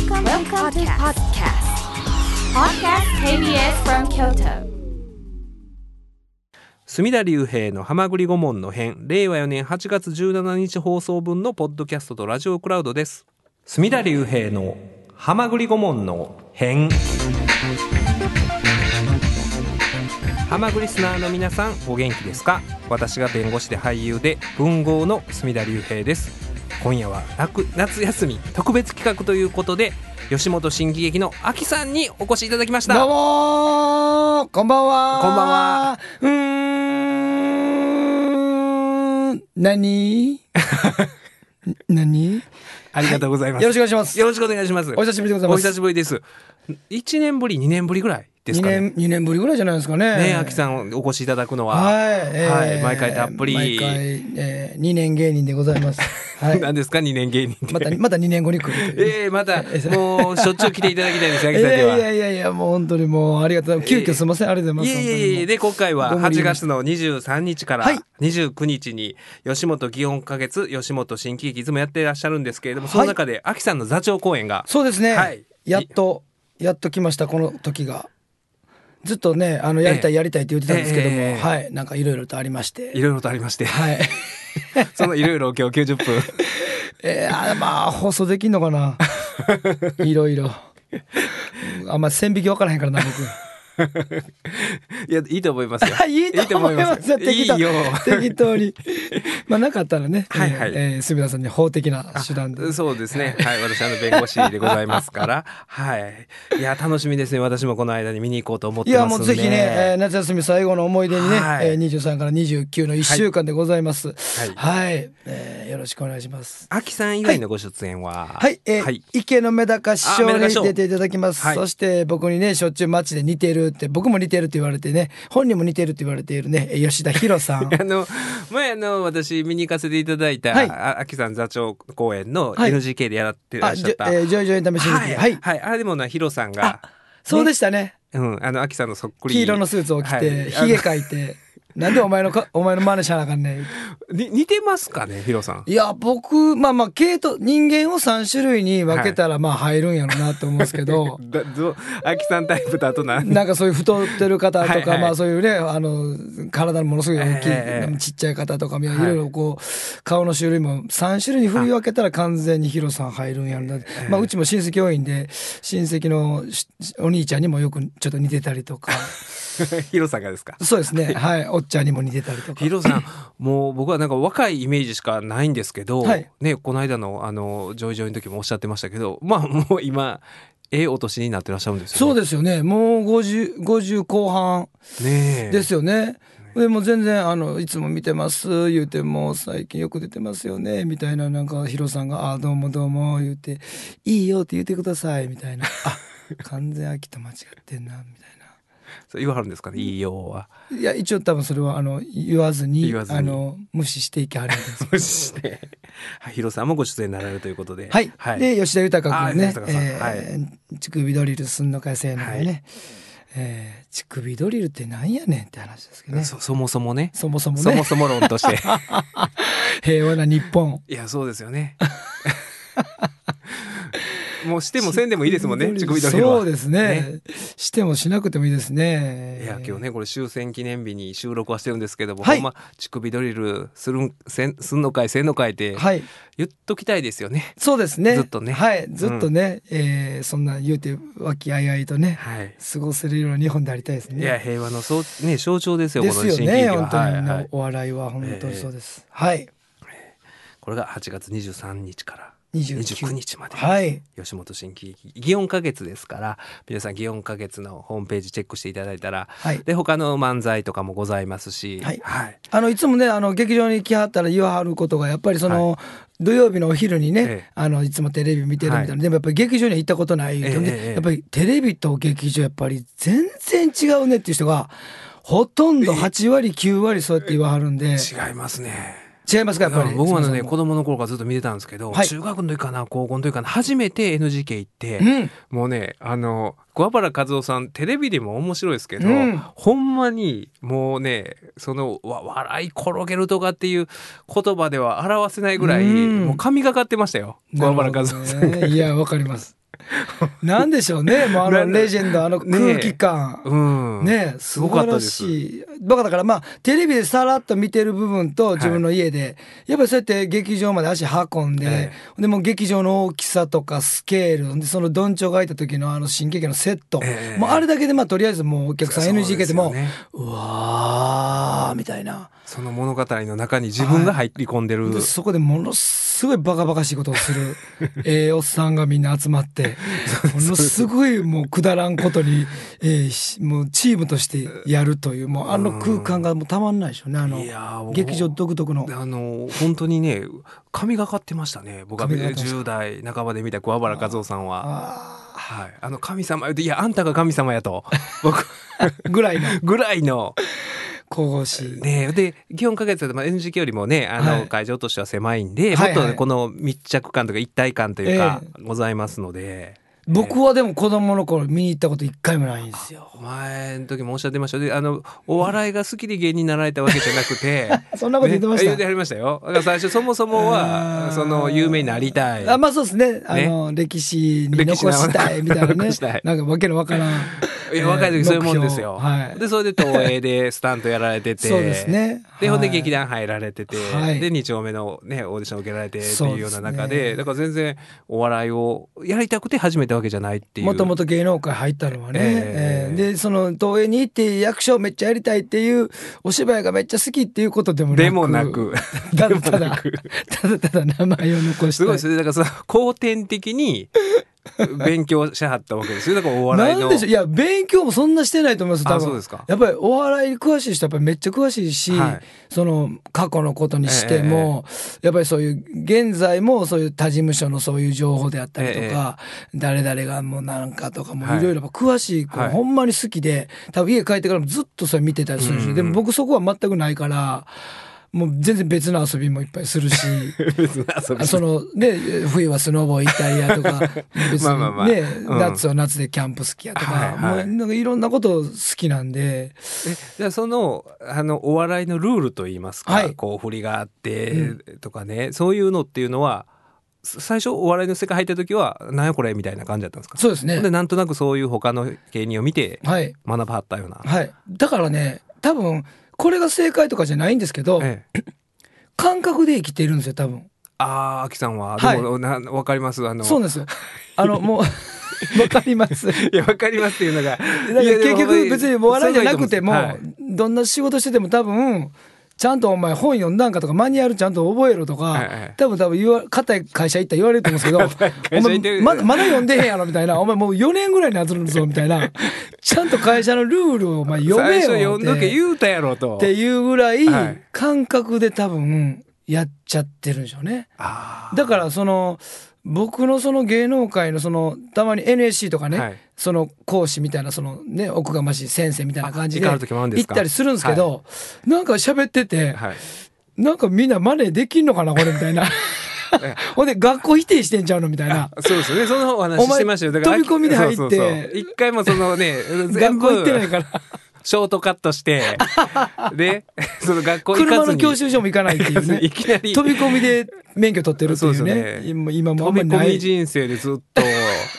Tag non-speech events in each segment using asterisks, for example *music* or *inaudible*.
Welcome, Welcome to podcast. Podcast. KBS from Kyoto. 隅田隆平の浜栗顧問の編令和4年8月17日放送分のポッドキャストとラジオクラウドです。隅田隆平の浜栗顧問の編。浜栗リスナーの皆さんお元気ですか？私が弁護士で俳優で文豪の隅田隆平です今夜は夏夏休み特別企画ということで吉本新喜劇のあきさんにお越しいただきました。どうもー。こんばんは。こんばんは。うーん。何？何？ありがとうございます、よろしくお願いします。よろしくお願いします。お久しぶりでございます。お久しぶりです。1年ぶり2年ぶりぐらいです2かね。年二年ぶりぐらいじゃないですかね。ねあきさんお越しいただくのは、はい、えーはい毎回たっぷり。毎回、えー、2年芸人でございます。*laughs* はい。何ですか？2年芸人またまた2年後に来る *laughs* ええまたもうしょっちゅう来ていただきたいですあいきさんには。やいやいやいやもう本当にもうありがとう急遽すみません、ありがとうごいざいます。えいえいえで今回は8どうもありがと月の23日からはい。29日に吉本祇園花月吉本新喜劇いつもやってらっしゃるんですけれどもはい。その中であきさんの座長公演が。そうですね、はい。やっとやっと来ましたこの時がずっとねあのやりたいええ。やりたいって言ってたんですけども、ええはい。なんかいろいろとありまして。いろいろとありまして。はい。*laughs* そのいろいろ今日90分。*laughs* えー、あまあ放送できんのかな。いろいろあんま線引き分からへんからな僕いやいいと思いますよ *laughs* いいと思いますよ適当いいよ適当に *laughs* まあなかったらね、はいはいえーえー住田さんに法的な手段でそうですね。はい。私、あの、弁護士でございますから。*laughs* はい。いや、楽しみですね。私もこの間に見に行こうと思っていますんで。やもうぜひね、えー夏休み最後の思い出にね、はいえー、23から29の1週間でございます。はいはい、えーよろしくお願いします。秋さん以外のご出演は？はい、えー池のメダカ師匠に出ていただきます。はいそして僕にね、しょっちゅう街で似てるって、僕も似てるって言われてね、本人も似てるって言われているね、えー吉田博さん。*laughs* あの、前あの、私見に行かせていただいた、はいあ秋さん座長公演のはい NGK でやってらっしゃった。えー、ジョイジョイ試しに、はい、はい。はい。あれでもな、ヒロさんが、そうでしたね。うん、あの、秋さんのそっくり。黄色のスーツを着て、はいひげ描いて、なんでお前のか、お前の真似しなあかんねん。に似てますかね、ヒロさん。いや、僕、まあまあ、系統、人間を3種類に分けたら、まあ入るんやろうなと思うんですけど、*laughs* だど秋さんタイプとあとな。*laughs* なんかそういう太ってる方とか、はいはいまあそういうね、あの、体のものすごい大きい、ええちっちゃい方とか、いはい。ろいろこう、顔の種類も3種類に振り分けたら完全にヒロさん入るんやろな。まあうちも親戚多いんで、親戚のしお兄ちゃんにもよくちょっと似てたりとか、*laughs* ヒロさんがですか？そうですね、はい、おっちゃんにも似てたりとか。ヒロさん、もう僕はなんか若いイメージしかないんですけど、はいね、この間のあの、ジョイジョイの時もおっしゃってましたけど、まあもう今、ええお年になってらっしゃるんですよ、ね。そうですよね、もう50、50後半。ですよね。でも全然あのいつも見てます言うてもう最近よく出てますよねみたいななんかヒロさんが「あどうもどうも」言うて「いいよ」って言ってくださいみたいな「あ完全秋と間違ってんな」みたいそう言わはるんですかね、いいよは。ないや一応多分それはあの言わずにあの無視していきはるんですそして、*laughs* はい、ヒロさんもご出演になられるということで。はい、はい。で吉田豊君ねえー乳首ドリルすんのかせーのかね、はいえー乳首ドリルってなんやねんって話ですけどねそそそもそもね。もそもねそもそも論として。*laughs* 平和な日本いや、そうですよね。*laughs* もうしてもせんでもいいですもんね、乳首ドリルは。そうですね。してもしなくてもいいですね。いや今日ねこれ終戦記念日に収録はしてるんですけども、はい。ほんま乳首ドリルするんせんすんのかいせんのかいってはい。言っときたいですよね。そうですね。ずっとね。はい。ずっとね、えーそんな言うて和気あいあいとねはい。過ごせるような日本でありたいですね。いや平和のそうね象徴ですよですよね本当に、はいはい。お笑いは。本当にそうです、はい。これが8月23日から29 29日まで。はい。吉本新喜劇祇園花月ですから皆さん祇園花月のホームページチェックしていただいたらはい。で他の漫才とかもございますしはい。はい。あのいつもねあの劇場に来はったら言わはることがやっぱりその、土曜日のお昼にね、ええ。あのいつもテレビ見てるみたいな、はい。でもやっぱり劇場には行ったことない、ええでええ。やっぱりテレビと劇場やっぱり全然違うねっていう人がほとんど8割9割そうやって言わはるんで。違いますね。違いますかやっぱり？僕もあのね子供の頃からずっと見てたんですけど、はい。中学の時かな高校の時かな初めて NGK 行って、うん。もうねあの桑原和夫さんテレビでも面白いですけど、うん。ほんまにもうねそのわ笑い転げるとかっていう言葉では表せないぐらい、うん。もう神がかってましたよ桑原和夫さんいやわかります *laughs* なんでしょうね。もうあのレジェンドあの空気感、うん。ねすごかったです。だからだからまあテレビでさらっと見てる部分と自分の家で、やっぱりそうやって劇場まで足運んで、えでもう劇場の大きさとかスケールでそのどんちょが開いた時のあの新劇のセット、ええ。もうあれだけでまあとりあえずもうお客さんそう NG 系でもそうねうわーみたいな。その物語の中に自分が入り込んでる、でそこでものすごいバカバカしいことをする。*laughs* ええおっさんがみんな集まって。*laughs* ものすごいもうくだらんことに、えーしもうチームとしてやるというもうあの空間がもうたまんないでしょうね。あの劇場独特の。あの本当にね神がかってましたね僕は。神がかってました。10代半ばで見た桑原和夫さんは。あはい、あの神様いやあんたが神様やと。僕。ー *laughs* ぐらいの。ぐらいの神々しい。ねで基本か月で、まあ、NGK よりもねあの、はい。会場としては狭いんで、はいはい。もっとねこの密着感とか一体感というか、ございますので。僕はでも子供の頃見に行ったこと一回もないんですよ。前の時もおっしゃってましたであのお笑いが好きで芸人になられたわけじゃなくて *laughs* そんなこと言ってました？ね言ってはりましたよ。だから最初そもそもはその有名になりたい。あまあそうですね。あの歴史に残したいみたいなね。なんかわけのわからん。いや若い時そういうもんですよ、はい。でそれで東映でスタントやられてて。そうですね。でほんではい。劇団入られてて、はい。で2丁目のねオーディション受けられてっていうような中で。だから全然お笑いをやりたくて始めたわけじゃないっていう。もともと芸能界入ったのはね、えええー。でその東映に行って役所をめっちゃやりたいっていうお芝居がめっちゃ好きっていうことでもなく。でもなく。*laughs* ただただなく。ただただ名前を残したすごいですね。だからその後天的に勉強しはったわけですよ。だからお笑いの。なんでしょう？いや勉強もそんなしてないと思います多分。あそうですか。やっぱりお笑いに詳しい人はやっぱりめっちゃ詳しいし、はい。その過去のことにしても、やっぱりそういう現在もそういう他事務所のそういう情報であったりとか、誰々がもうなんかとかもはい。いろいろ詳しい子、はい。ほんまに好きで多分家帰ってからもずっとそれ見てたりするし、うんうん。でも僕そこは全くないからもう全然別の遊びもいっぱいするし。*laughs* そのね冬はスノボ行ったりやとか別 *laughs* まあまあまあ。にねうん。夏は夏でキャンプ好きやとか、はいはい。もうなんかいろんなこと好きなんで。えじゃあそのあのお笑いのルールといいますか、はい。こう振りがあってうとかね、そういうのっていうのはす最初お笑いの世界入った時は「なんやこれ」みたいな感じだったんですか？そうですね。でなんとなくそういう他の芸人を見てはい。学ばはったような、はい。だからね多分これが正解とかじゃないんですけど、ええ、感覚で生きているんですよ多分。ああ秋さんは。はい。でも、なわかります。あのそうなんですよ。あの *laughs* もうわかります。いやわかりますっていうのが。ら結局別にお笑いじゃなくても、はい。どんな仕事してても多分ちゃんとお前本読んだんかとかマニュアルちゃんと覚えろとか、はいはい多分多分言わ硬い会社行ったら言われ *laughs* ると思うんですけど会お前まだまだ読んでへんやろみたいな。お前もう4年ぐらいになってるぞみたいな。ちゃんと会社のルールをお前読め最よって。初読んどけ言うたやろと。っていうぐらいはい。感覚で多分やっちゃってるんでしょうね。あだからその僕のその芸能界のそのたまに NSC とかね、はい。その講師みたいなそのね奥がましい先生みたいな感じであ行ったりするんですけど、なんか喋ってて、はい。なんかみんな真似できんのかなこれみたいな。え *laughs* ほんで学校否定してんちゃうのみたいな。そうですね。そのお話してましたよ。だから飛び込みで入って一回もそのね、*laughs* 学校行ってないから。ショートカットして、*laughs* で、その学校行か車ずに。の教習所も行かないっていうね。いきなり。飛び込みで免許取ってるっていうそうですねね。今今もあんまりない。人生でずっと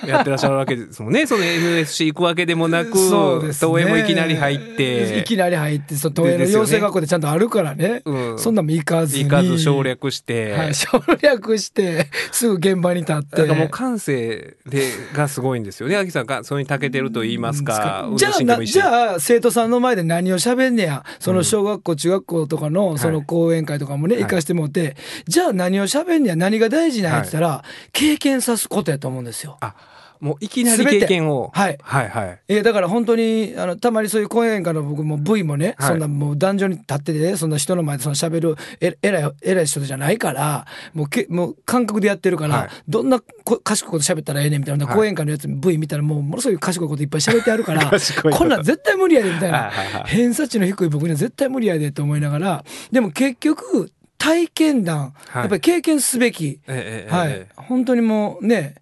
やってらっしゃるわけですもんね。*laughs* その NSC 行くわけでもなく、そうですね。東映もいきなり入って、いきなり入ってその東映の養成学校でちゃんとあるからね。うん。そんなんも行かずに。行かず省略して、はい、省略して *laughs* すぐ現場に立って。だからもう感性でがすごいんですよね。秋さんがそれに長けてると言いますか、じゃあじゃあ生徒さん。の前で何を喋んねやその小学校、中学校とかのその講演会とかもね、はい行かしてもらってじゃあ何を喋んねや何が大事なんやって言ったら、経験さすことやと思うんですよ。あ、もういきなり経験を。はいはい。はい。いやだから本当にあのたまにそういう講演会の僕も V もね、はい。そんなもう男女に立っててねそんな人の前でその喋るえ偉い偉い人じゃないからもうけもう感覚でやってるから、はい。どんなこ賢いこと喋ったらええねんみたいな、はい。講演会のやつ V 見たらもうものすごい賢いこといっぱい喋ってあるからこんなん絶対無理やでみたいな、はいはいはい。偏差値の低い僕には絶対無理やでと思いながらでも結局体験談、はい。やっぱり経験すべき、はいええ本当にもうね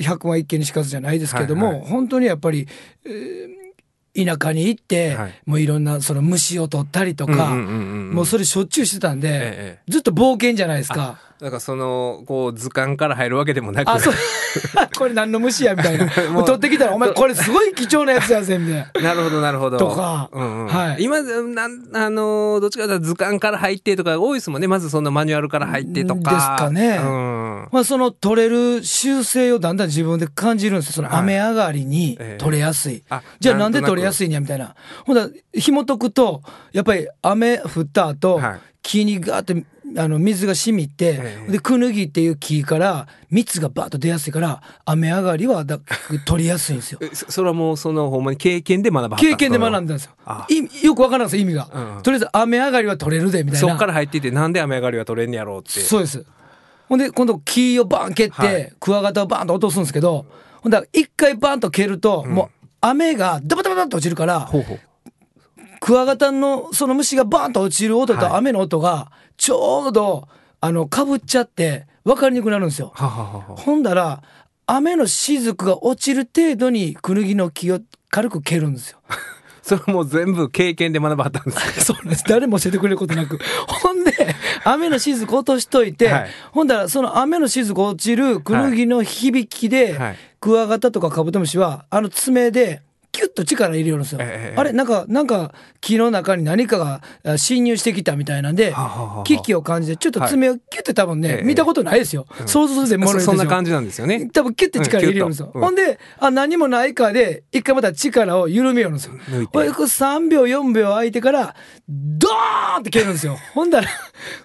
100万一見にしかずじゃないですけども、はいはい。本当にやっぱり、えー田舎に行って、はい。もういろんなその虫を取ったりとか、もうそれしょっちゅうしてたんで、ええずっと冒険じゃないですか。だからそのこう図鑑から入るわけでもなく。あそう。*laughs* これ何の虫やみたいな。*laughs* もう取ってきたら「お前これすごい貴重なやつやぜ」みたいな。*laughs* なるほどなるほど。とか。うんうん。はい。今なんあのーどっちかというと図鑑から入ってとか多いですもんね。まずそのマニュアルから入ってとか。ですかね。うん。まあ、その取れる習性をだんだん自分で感じるんですよ。そのはい雨上がりにええ。取れやすい。あじゃあなんで取れやすいんやみたいな。ほんだら紐解くと、やっぱり雨降った後、はい。木にガーってあの水が染みて、ええで、クヌギっていう木から蜜がバーッと出やすいから、雨上がりはだ取りやすいんですよ。えそそれはもうそのほんまに経験で学ば経験で学んだんですよよくわからんですよ、意味が。うんうんとりあえず雨上がりは取れるで、みたいな。そっから入っていてなんで雨上がりは取れんねやろうってそうです。ほんで、今度木をバン蹴って、はいクワガタをバンと落とすんですけど、ほんだら一回バンと蹴ると、もう雨がダバダバダッと落ちるから、ほうほうクワガタのその虫がバンと落ちる音はいと雨の音が、ちょうど、あの、被っちゃって、分かりにくくなるんですよ。ははははほんだら、雨の雫が落ちる程度にクヌギの木を軽く蹴るんですよ。*laughs* それもう全部経験で学ばはったんですか *laughs* そうです。誰も教えてくれることなく。*laughs* ほんで、雨の雫落としといて、はいほんだらその雨の雫落ちるクヌギの響きで、はいクワガタとかカブトムシは、あの爪で、ッと力入れるんですよ。ええあれなんか、なんか、木の中に何かがあ侵入してきたみたいなんで危機を感じて、ちょっと爪をキュッて多分ね、ええ見たことないですよ。想像するでものそんな感じなんですよね多分キュッて力入れるんですよ。うんほんで、あ、何もないかで、一回また力を緩めよるんですよ。これ3秒、4秒空いてから、ドーンって蹴るんですよ。*laughs* ほんだら、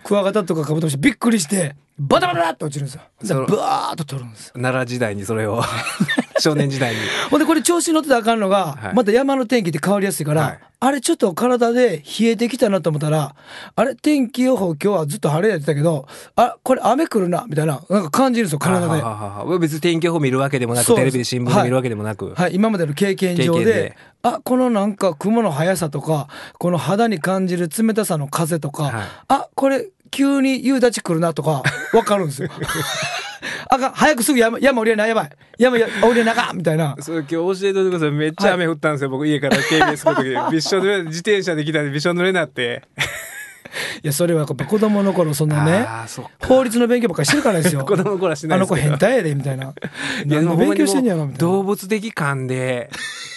クワガタとかカブトムシびっくりして、バタバタって落ちるんですよ。そので、バーッと取るんですよ。奈良時代にそれを *laughs* 少年時代に。ほんで、これ調子に乗ってたらあかんのが、はい。また山の天気って変わりやすいから、はい。あれちょっと体で冷えてきたなと思ったら、あれ天気予報今日はずっと晴れやってたけど、あ、これ雨来るな、みたいな、なんか感じるんですよ、体で。はははは。別に天気予報見るわけでもなくテレビで新聞で見るわけでもなく、はい、今までの経験上でで。あこのなんか雲の速さとかこの肌に感じる冷たさの風とか、はい。あこれ急に夕立来るなとか分かるんですよ。*laughs* あかん。早くすぐ山山降りれなやばい。山や降りれなあかんみたいな。それ今日教えておいてください。めっちゃ雨降ったんですよ、僕家から KBS 来る時。びっしょ濡れ自転車で来たんでびっしょ濡れになって。*laughs* いやそれはやっぱ子供の頃そのねあーそっか。法律の勉強ばっかりしてるからですよ。*laughs* 子供の頃はしなあいですけど。の子変態やでみたいな。いや何の勉強してんやろみたいな。動物的感で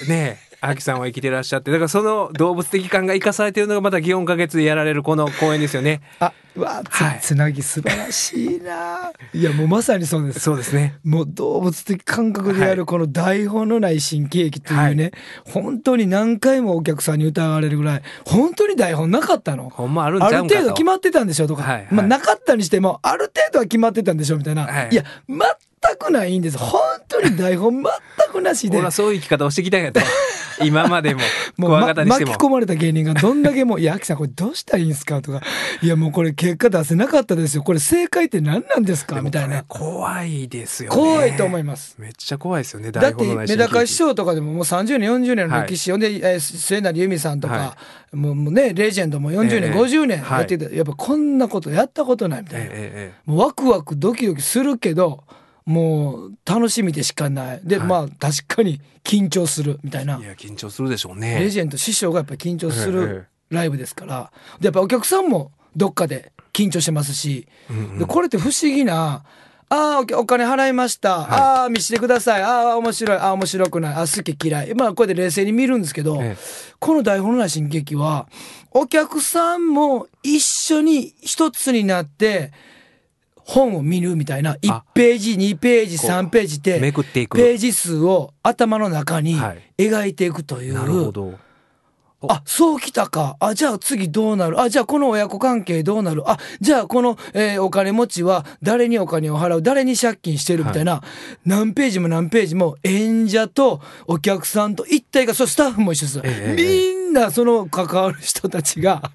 ねえアキさんは生きてらっしゃって。だからその動物的感が生かされてるのがまた祇園花月でやられるこの公演ですよね。あうわつ,、はい。つなぎ素晴らしいな。いやもうまさにそうです。そうですね。もう動物的感覚でやはい。るこの台本のない新喜劇というね、本当に何回もお客さんに疑われるぐらい本当に台本なかったの。ほんまあるある程度決まってたんでしょとか、はいはい。まあ、なかったにしてもある程度は決まってたんでしょみたいな、はい。い、や全くないんです。本当に台本全くなしで。*laughs* 俺はそういう生き方をしてきたんやと今までも *laughs* もう、ま巻き込まれた芸人がどんだけもう「*laughs* いやアキさんこれどうしたらいいんですか?」とか「いやもうこれ結果出せなかったですよ。これ正解って何なんですか?」みたいな。怖いですよね。怖いと思います。めっちゃ怖いですよねだってメダカ師匠とかでももう30年40年の歴史、ほんで、えー末成由美さんとか、はもうもうねレジェンドも40年、ええ50年はい。やってて、やっぱこんなことやったことないみたいな、えええ。もうワクワクドキドキするけどもう楽しみでしかない。で、はい。まあ確かに緊張するみたいな。えいや緊張するでしょうね。レジェンド師匠がやっぱり緊張すえるライブですから。でやっぱお客さんもどっかで緊張してますし、うんうんでこれって不思議なあーおお金払いました、ああ見してください。ああ面白い。ああ面白くない。あ好き嫌い。まあこれで冷静に見るんですけど、え。この台本のない新喜劇はお客さんも一緒に一つになって本を見るみたいな1ページ2ページこう3ページってめくっていく。ページ数を頭の中にはい。描いていくという、なるほどあそうきたか。あじゃあ次どうなる？あじゃあこの親子関係どうなる？あじゃあこの、えーお金持ちは誰にお金を払う？誰に借金してるみたいな、何ページも何ページも演者とお客さんと一体がそうスタッフも一緒です、ええみんなその関わる人たちが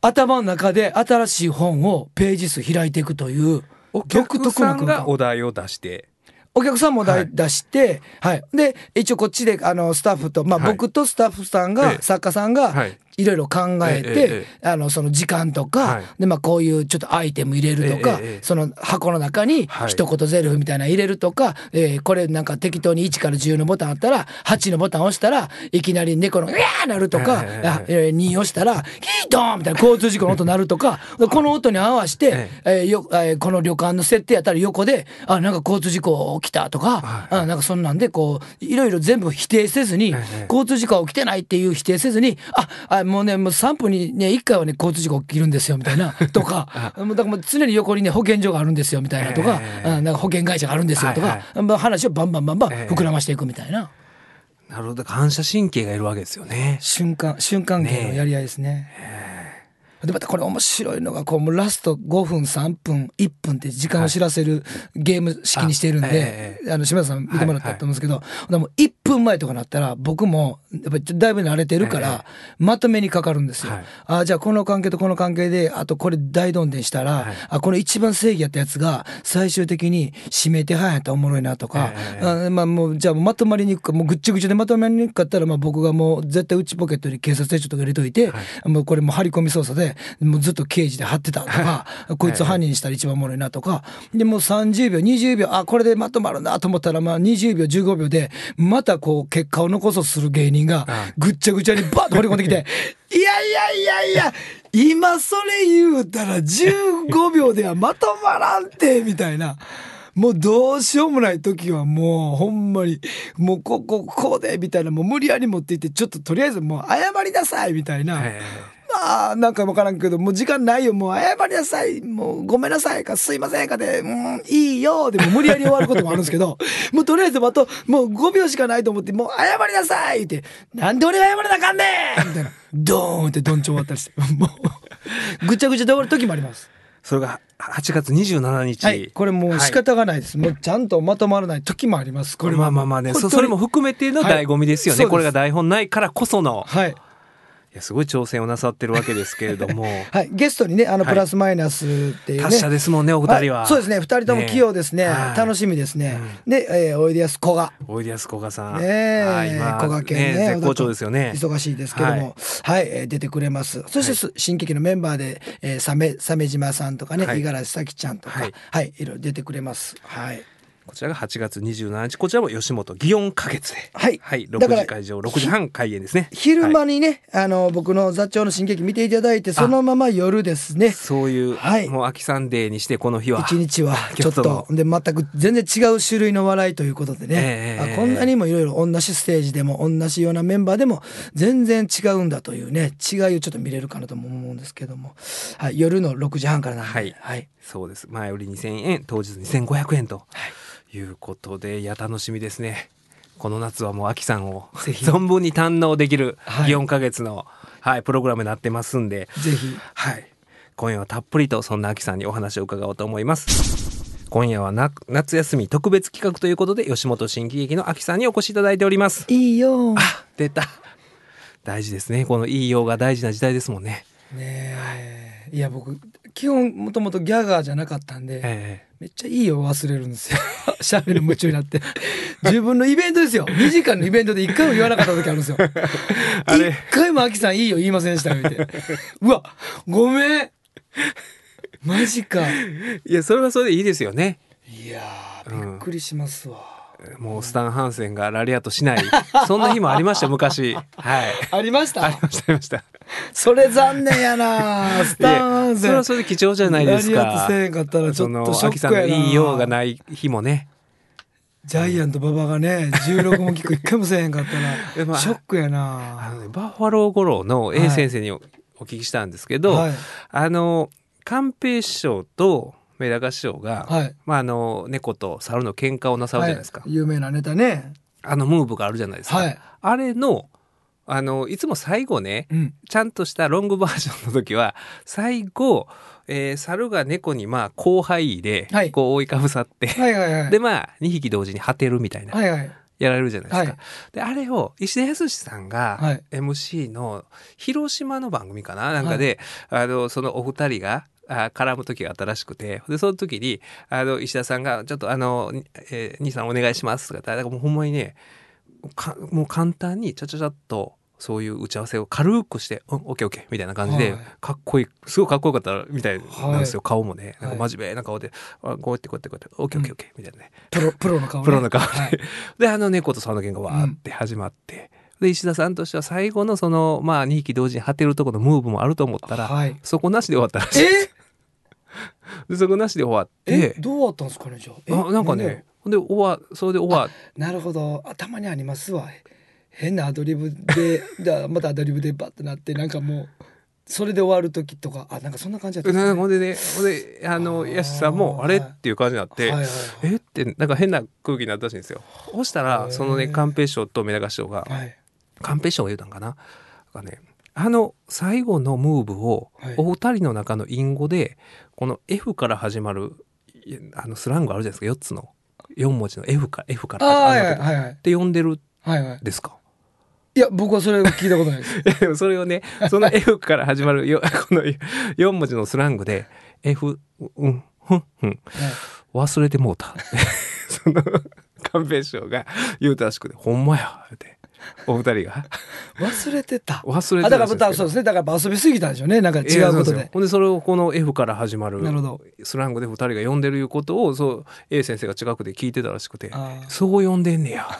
頭の中で新しい本をページ数開いていくというお独客特さん空間。お題を出してお客さんもだいはい。出して、はい。で、一応こっちで、あの、スタッフと、まあ、はい。僕とスタッフさんが、ええ。作家さんが、はいいろいろ考えて、あのその時間とか、はい。でまあこういうちょっとアイテム入れるとか、その箱の中にはい。一言ゼルフみたいなの入れるとか、えーこれなんか適当に1から10のボタンあったら8のボタン押したらいきなり猫の「うわー!」なるとか、ええあえー2押したら「ヒートン!」みたいな交通事故の音鳴るとか *laughs* この音に合わせて、ええ。ーよえーこの旅館の設定やったら横で「あなんか交通事故起きた」とか、はいあなんかそんなんでこういろいろ全部否定せずに、ええ。交通事故は起きてないっていう否定せずにああもうねもう3分にね1回はね交通事故起きるんですよみたいな *laughs* とかもうだからもう常に横にね保健所があるんですよみたいなとか,、ええ。あなんか保険会社があるんですよとか、はいまあ話をバンバンバンバンええ。膨らましていくみたいな、なるほど。反射神経がいるわけですよね。瞬間瞬間芸のやり合いですね。でまたこれ面白いのがこうもうラスト5分3分1分って時間を知らせるゲーム式にしているんで、あえあの島田さん見てもらったと思うんですけど、でも1分前とかなったら僕もやっぱりだいぶ慣れてるから、まとめにかかるんですよ。はい。あじゃあこの関係とこの関係であとこれ大どんでんしたら、はい。あこの一番正義やったやつが最終的に指名手配やったらおもろいなとか、ええあまあもうじゃあまとまりにくかもうぐっちゃぐちゃでまとまりにくかったらまあ僕がもう絶対内ポケットに警察手帳とか入れといて、もうこれもう張り込み捜査でもうずっと刑事で貼ってたとか、こいつを犯人にしたら一番おもろいなとかでもう30秒20秒あこれでまとまるなと思ったらまあ20秒15秒でまたこう結果を残そうとする芸人がはい。ぐっちゃぐちゃにバッと掘り込んできて「*laughs* いやいやいやいや今それ言うたら15秒ではまとまらんて」みたいな。もうどうしようもない時はもうほんまにもうこここうでみたいな。もう無理やり持っていってちょっととりあえずもう謝りなさいみたいな、えああなんかわからんけどもう時間ないよ。もう謝りなさい。もうごめんなさいかすいませんかで。うんいいよ。でも無理やり終わることもあるんですけど *laughs* もうとりあえずあともう5秒しかないと思ってもう謝りなさいって。なんで俺が謝らなあかんねん。みたいな。ドーンってどんちょ終わったりして。もうぐちゃぐちゃで終わる時もあります。それが8月27日、はい、これもう仕方がないです、もうちゃんとまとまらない時もあります。これは。まあまあまあね。そそれも含めての醍醐味ですよね、はいこれが台本ないからこその。はいいやすごい挑戦をなさってるわけですけれども。*laughs* はい、ゲストにねあのはい。プラスマイナスっていうね、達者ですもんねお二人は、いそうですね二人とも器用ですね。はい。楽しみですね、で、えー、おいでやすこが。おいでやすこがさん、ねえ。はい今古賀県ね絶好調ですよね。忙しいですけども。はい、えー出てくれます。そしてす、新劇のメンバーで、えー、鮫鮫島さんとかねはい。五十嵐咲ちゃんとか。はい。はい、い、ろいろ出てくれます。はいこちらが8月27日こちらも吉本祇園花月ではい。はい、6だから時会場6時半開演ですね。昼間はい。にね、あの僕の座長の新劇見ていただいてそのまま夜ですね。そういう、はい。もう秋サンデーにしてこの日は。一日はちょっとで全く全然違う種類の笑いということでね、ええあこんなにもいろいろ同じステージでも同じようなメンバーでも全然違うんだというね違いをちょっと見れるかなとも思うんですけども、はい、夜の6時半からなんで、はい。はい。そうです。前売り2000円当日2500円と。いうことでいや楽しみですね。この夏はもう秋さんをぜひ。存分に堪能できるはい。4ヶ月の、はい、プログラムになってますんで。ぜひ。はい。今夜はたっぷりとそんな秋さんにお話を伺おうと思います。今夜はな夏休み特別企画ということで吉本新喜劇の秋さんにお越しいただいております。いいよ。ねあ出た。大事ですね。このいいようが大事な時代ですもんね。え。いや僕基本もともとギャガーじゃなかったんで、えめっちゃいいよ忘れるんですよ。*laughs* 喋る夢中になって。自分のイベントですよ。2時間のイベントで1回も言わなかった時あるんですよ。*laughs* あれ。1回もアキさんいいよ言いませんでしたよって。うわごめん。マジか。えいやそれはそれでいいですよね。いやーびっくりしますわ、もうスタン・ハンセンがラリアットしない *laughs* そんな日もありました昔。はい。ありました？ありましたありました。それ残念やな *laughs* スターンいやそれはそれで貴重じゃないですラリアットかせえへんかったらちょっとショ秋さんのックやないいようがない日もね。ジャイアント馬場がね16も聞く1回もせえへんかったら *laughs* ショックやあなのねバッファロー五郎の A 先生におお聞きしたんですけど、はい。あの寛平師匠とメダカ師匠が、はい。まあ、あの猫と猿の喧嘩をなさるじゃないですか、はい、有名なネタね。あのムーブがあるじゃないですか、はい。あれのあのいつも最後ねうん。ちゃんとしたロングバージョンの時は最後、えー猿が猫にまあ後輩ではい。こう覆いかぶさって、はいはいはい。でまあ2匹同時に果てるみたいな、はいはい。やられるじゃないですか。はい。であれを石田康さんがはい。MC の広島の番組かな？なんかで、あのそのお二人があ絡む時があったらしくて。でその時にあの石田さんが「ちょっとあの、えー兄さんお願いします」とかだからもうほんまにねかもう簡単にちゃちゃちゃっとそういう打ち合わせを軽くして「うんオッケーオッケー」みたいな感じで、はい。かっこいいすごいかっこよかったみたいなんですよ、はい。顔もね。なんかはい。真面目な顔で「あこうやってこうやってこうやってオッケーオッケーオッケー」みたいなね。プロプロの顔、ね、プロの顔で、はい。*laughs* であの猫と沢の喧嘩わーって始まって、で石田さんとしては最後のそのまあ2匹同時に果てるところのムーブもあると思ったら、はい。そこなしで終わったらしい。え？でそこなしで終わっえてどうだったんですかねじゃあ。えあなんかねほんで終わそれで終わなるほど。頭にありますわ。変なアドリブで *laughs* でまたアドリブでバッてなってなんかもうそれで終わる時とか。あなんかそんな感じだったね。ほんでねほんであのあー。ヤシさんも「あれ?」はいっていう感じになって「はいはいはい。えっ?」てなんか変な空気になったらしいんですよ。そしたらそのね寛平師匠と目流し師匠がはい。寛平師匠が言うたんかな？なんかねあの最後のムーブをはい。お二人の中の隠語でこの F から始まるいあのスラングあるじゃないですか。4つの。4文字の F か F から始まるはいはいはいって呼んでるですか？いや僕はそれ聞いたことないです。で *laughs* もそれをねその F から始まるよ *laughs* この4文字のスラングで F うんふんふん。はい。忘れてもうた。*laughs* その寛平師匠が言うたらしくて「ほんまや」ってお二人が？忘れてた。忘れてあだからそうですね。だから遊びすぎたんでしょうね。なんか違うことで。そでほんでそれをこの F から始まるなるほど。スラングで二人が呼んでるいうことをそう A 先生が近くで聞いてたらしくてそう呼んでんねや。*laughs*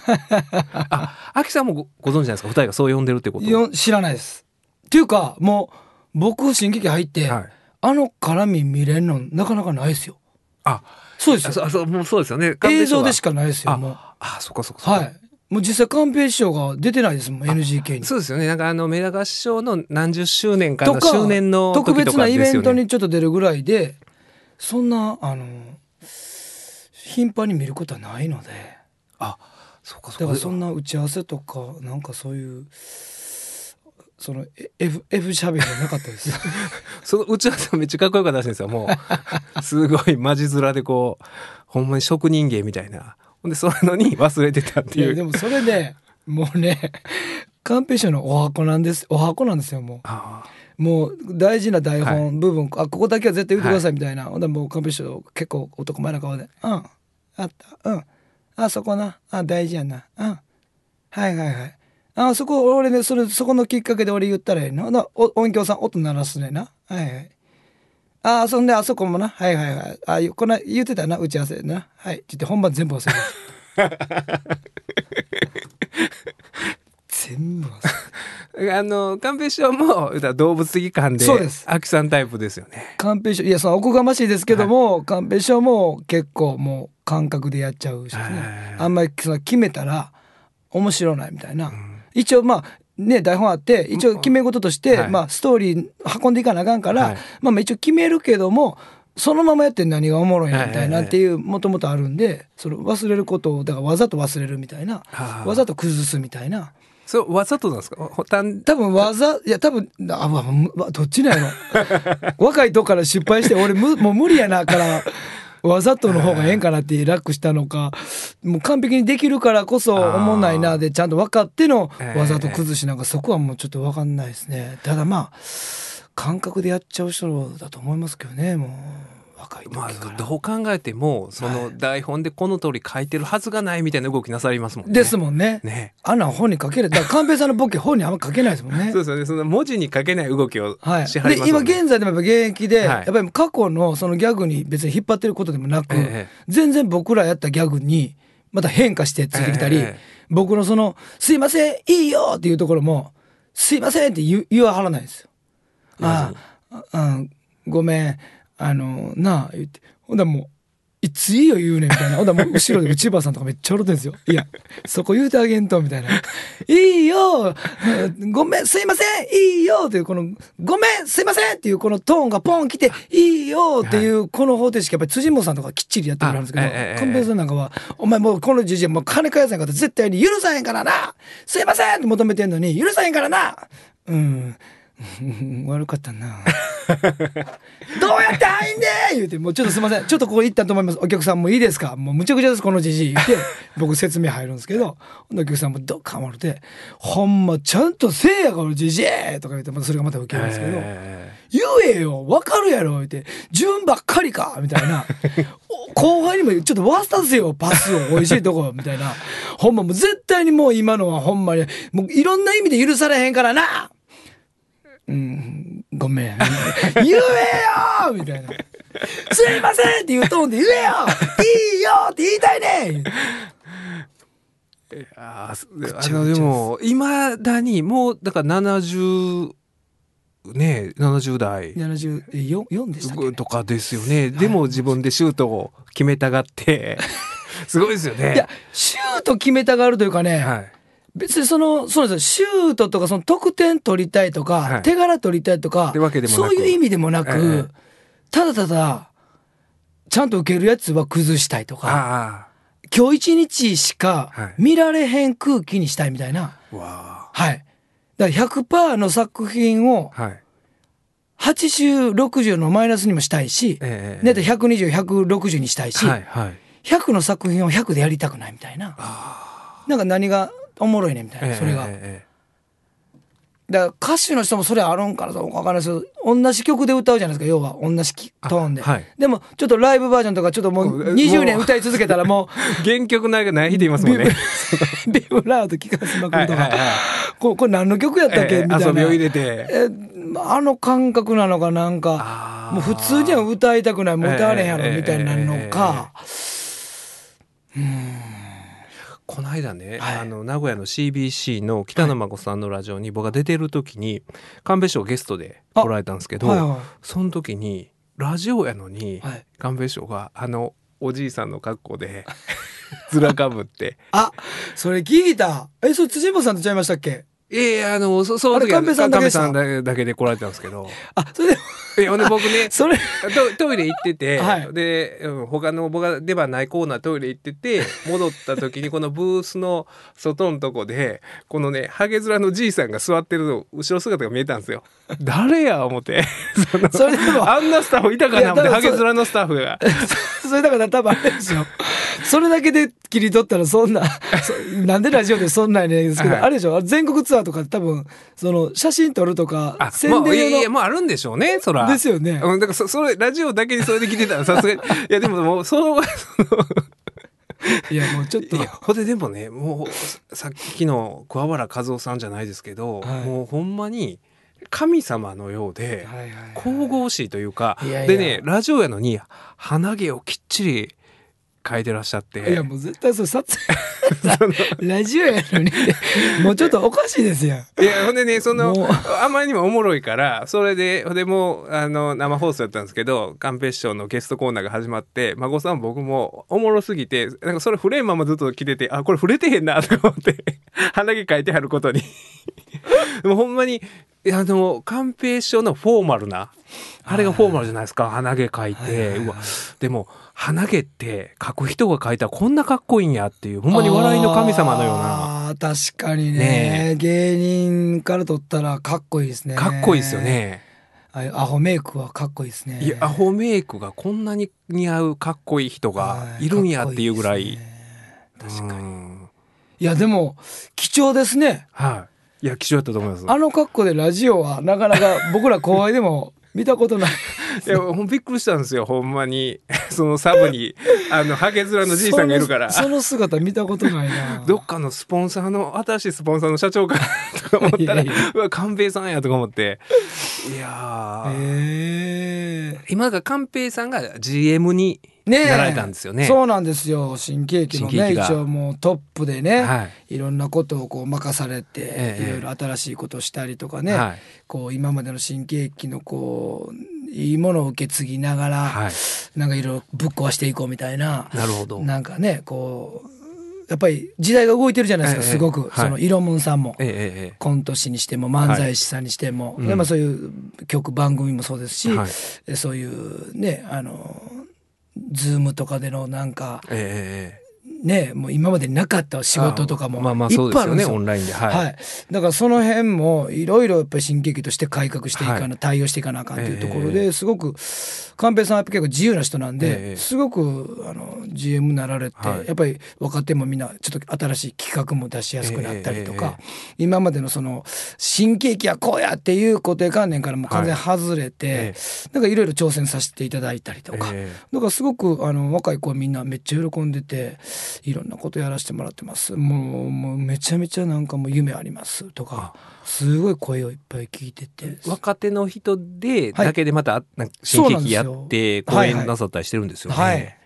あ秋さんもごご存知ないですか？二人がそう呼んでるってことよ知らないです。っていうかもう僕新劇入って、はい。あの絡み見れんのなかなかないですよ。あそうですよ。あそうもうそうですよね。映像でしかかないですよもう。あそっかそっかそっか。はいもう実際寛平師匠が出てないですもん NGK に。そうですよね。なんかあのメダ合唱の何十周年かの周年の特時とか別なイベントにちょっと出るぐらいでそんなあの頻繁に見ることはないので。あそうかだそうか。からそんな打ち合わせとかなんかそういうそのえ F, F しゃべりなかったです。*laughs* その打ち合わせめっちゃかっこよかったらしいんですよもう。すごいマジ面でこうほんまに職人芸みたいなほんでそういうのに忘れてたっていう。でもそれでもうね寛平師匠のお箱なんですお箱なんですよもう。あもう大事な台はい。本部分、あここだけは絶対言ってくださいみたいな、ほんでもう寛平師匠結構男前な顔で「うんあったうん。あそこな。あ大事やな。うん。はいはいはい。あそこ俺ねそれそこのきっかけで俺言ったらええな音響さん音鳴らすねんな。はいはいあそんであそこもな。はいはいはい。あゆこの言ってたな打ち合わせでな。はい。って言って本番全部忘れる *laughs* 全部忘れるああの寛平師匠も動物的感でそうです。秋さんタイプですよね。寛平師匠いやそのおこがましいですけども寛平師匠も結構もう感覚でやっちゃうしね。はいあんまりその決めたら面白ないみたいな、一応まあね台本あって一応決め事として、はい。まあストーリー運んでいかなあかんから、はい。まあまあ一応決めるけどもそのままやって何がおもろいみたいなっていうもともとあるんでそれ忘れることをだからわざと忘れるみたいなはあ。わざと崩すみたいな。そうわざとなんですか？多分わざいや多分あわむわどっちなんやろ。*laughs* 若いとこから失敗して俺むもう無理やなからわざとの方がええんかなって楽したのかもう完璧にできるからこそおもんないなでちゃんと分かってのええ。わざと崩しなんかそこはもうちょっと分かんないですね。ただまあ感覚でやっちゃう人だと思いますけどねもう若い時まあどう考えてもその台本でこの通り書いてるはずがないみたいな動きなさりますもんね。ですもんね。ね。あんなん本に書ける。だから寛平さんのボケ本にあんま書けないですもんね。*laughs* そうですよね。その文字に書けない動きをはい、しはりで今ますもんね、現在でもやっぱ現役で、はい。やっぱり過去のそのギャグに別に引っ張ってることでもなく、ええ全然僕らやったギャグにまた変化してついてきたり、ええ僕のその「すいませんいいよ!」っていうところも「すいません!」って言わはらないんですよ。あああごめんあのなあ言ってほんだらもういついいよ言うねんみたいなほんだらもう後ろで内場さんとかめっちゃ笑ってんですよ。いやそこ言うてあげんとみたいな「いいよごめんすいませんいいよ!」っていうこの「ごめんすいません!」っていうこのトーンがポン来て「いいよ!」っていうこの方程式やっぱり辻本さんとかきっちりやってくれるんですけど寛平さんなんかは「お前もうこのじじいもう金返さんかったら絶対に許さへんからなすいません!」って求めてんのに「許さへんからな!」うんうん *laughs* 悪かったな。どうやって入んねん言うてもうちょっとすいません。ちょっとここ行ったと思います。お客さんもういいですか？もうむちゃくちゃですこのじじい。言って *laughs* 僕説明入るんですけどお客さんもどっかまるてほんまちゃんとせえやこのじじいとか言ってまたそれがまた受けるんですけど、え言えよわかるやろ言って順ばっかりかみたいな。お *laughs* 後輩にもちょっと渡せよパスを美味しいとこみたいな。ほんまもう絶対にもう今のはほんまにもういろんな意味で許されへんからなうんごめん。*laughs* 言えよみたいな。すいませんっていうトーンで言えよいいよって言いたいね。あーあのでもいまだにもうだから70ね70代。74でしたっけ、ね、とかですよね、でも自分でシュートを決めたがって。*laughs* すごいですよね。いやシュート決めたがるというかね、はい別にそのそうなんですよ。シュートとかその得点取りたいとか、はい。手柄取りたいとかそういう意味でもなく、ええ。ただただちゃんと受けるやつは崩したいとかあ今日一日しかはい。見られへん空気にしたいみたいな。あ。わはい。だから100%の作品をあはい。8060のマイナスにもしたいし、ええね、120160にしたいし、はいはい。100の作品を100でやりたくないみたいな。なんか何がおもろいねみたいな、それが。ええだから歌手の人もそれあるんかなとかわからないですけど同じ曲で歌うじゃないですか要は。同じきトーンで、はい。でもちょっとライブバージョンとかちょっともうもう *laughs* 20年歌い続けたらもええ原曲ないがない日で言いますうもんね。ビブラート聞かせまくるとか、はいはいはい。これこれ何の曲やったっけ、ええみたいな。遊びを入れて。えあの感覚なのかなんかもう普通には歌いたくないもう歌われへんやろええみたいなのか、この間ね、はい。あの名古屋の CBC の北野誠さんのラジオに僕が出てる時に神戸師匠ゲストで来られたんですけど、はいはい。その時にラジオやのにはい。神戸師匠があのおじいさんの格好で *laughs* ずらかぶって。あそれ聞いた。えそれ辻本さんとちゃいましたっけ？いやいやあのそその時はあれ神戸さんだけで来られたんですけど。あそれで *laughs* ほんで僕ねそれトトイレ行ってて、はいで、うん他の僕が出番ないコーナートイレ行ってて戻った時にこのブースの外のとこでこのねハゲ面のじいさんが座ってるの後ろ姿が見えたんですよ。誰や思って *laughs* それでもあんなスタッフいたかな思ってハゲ面のスタッフが。*laughs* それだから多分あれですよ。それだけで切り取ったらそんな、そなんでラジオでそんなんですけど、はいあれでしょ？全国ツアーとか多分、その写真撮るとかあ、宣伝用の、やもうあるんでしょうねそら。ですよね。うん、だからそそれラジオだけにそれで来てたらさすがに。*laughs* いやでももうそのいやもうちょっと。ほんででもねもうさっきの桑原和夫さんじゃないですけど、はい。もうほんまに神様のようで、はいはいはい。神々しいというかでねラジオやのに鼻毛をきっちり描いてらっしゃって。いやもう絶対それ撮影、*laughs* ラジオやのに、もうちょっとおかしいですやん。いやほんでねそのあまりにもおもろいからそれでほんでもうあの生放送やったんですけど寛平師匠のゲストコーナーが始まって孫さん僕もおもろすぎてなんかそれ触れんままずっと来ててあこれ触れてへんなと思って鼻毛描いてはることに。でもほんまにあの寛平師匠のフォーマルなあれがフォーマルじゃないですか鼻毛描いて。うわでも鼻毛って描く人が描いたらこんなかっこいいんやっていうほんまに笑いの神様のような確かにねね芸人から撮ったらかっこいいですね。かっこいいですよ。ね。アホメイクはかっこいいですね。いやアホメイクがこんなに似合うかっこいい人がいるんやっていうぐらい。確かに。に。いやでも貴重ですね。はい。いや貴重だったと思います。あの格好でラジオはなかなか僕ら後輩でも見たことない。いやほんびっくりしたんですよほんまに。*laughs* そのサブにあのハゲ面のじいさんがいるから。そのその姿見たことないな。どっかのスポンサーの新しいスポンサーの社長かなとか思ったら *laughs* うわ寛平さんやとか思って。いやー、ええ今が寛平さんが GM にねえなられたんですよね。そうなんですよ。新喜劇のね一応もうトップでね、、はい。ろんなことをこう任されて、ええ。いろいろ新しいことをしたりとかね、はい。こう今までの新喜劇のこういいものを受け継ぎながら、はい。なんかいろいろぶっ壊していこうみたいななるほど。なんかねこうやっぱり時代が動いてるじゃないですか、ええすごく、はい。その色もんさんも。えコント師にしても漫才師さんにしても、うんでまあ、そういう曲番組もそうですし、はい。えそういうねあのズームとかでのなんかええええねもう今までなかった仕事とかもまあまあいそうですよねっぱいあるんですよ。オンラインで。はい、はい、だからその辺もいろいろやっぱり新喜劇として改革していかな、はい。対応していかなあかんというところえですごく寛平さんはやっぱ結構自由な人なんで、ええ。すごくあの GM になられて、はい。やっぱり若手もみんなちょっと新しい企画も出しやすくなったりとか、え今までのその新喜劇はこうやっていう固定観念からも完全に外れて、えなんかいろいろ挑戦させていただいたりとか。えだからすごくあの若い子はみんなめっちゃ喜んでていろんなことやらせてもらってます。もうもうめちゃめちゃなんかもう夢あります。とかすごい声をいっぱい聞いてて。え若手の人ではい。だけでまたなんか新喜劇やって公演なさったりしてるんですよね。はい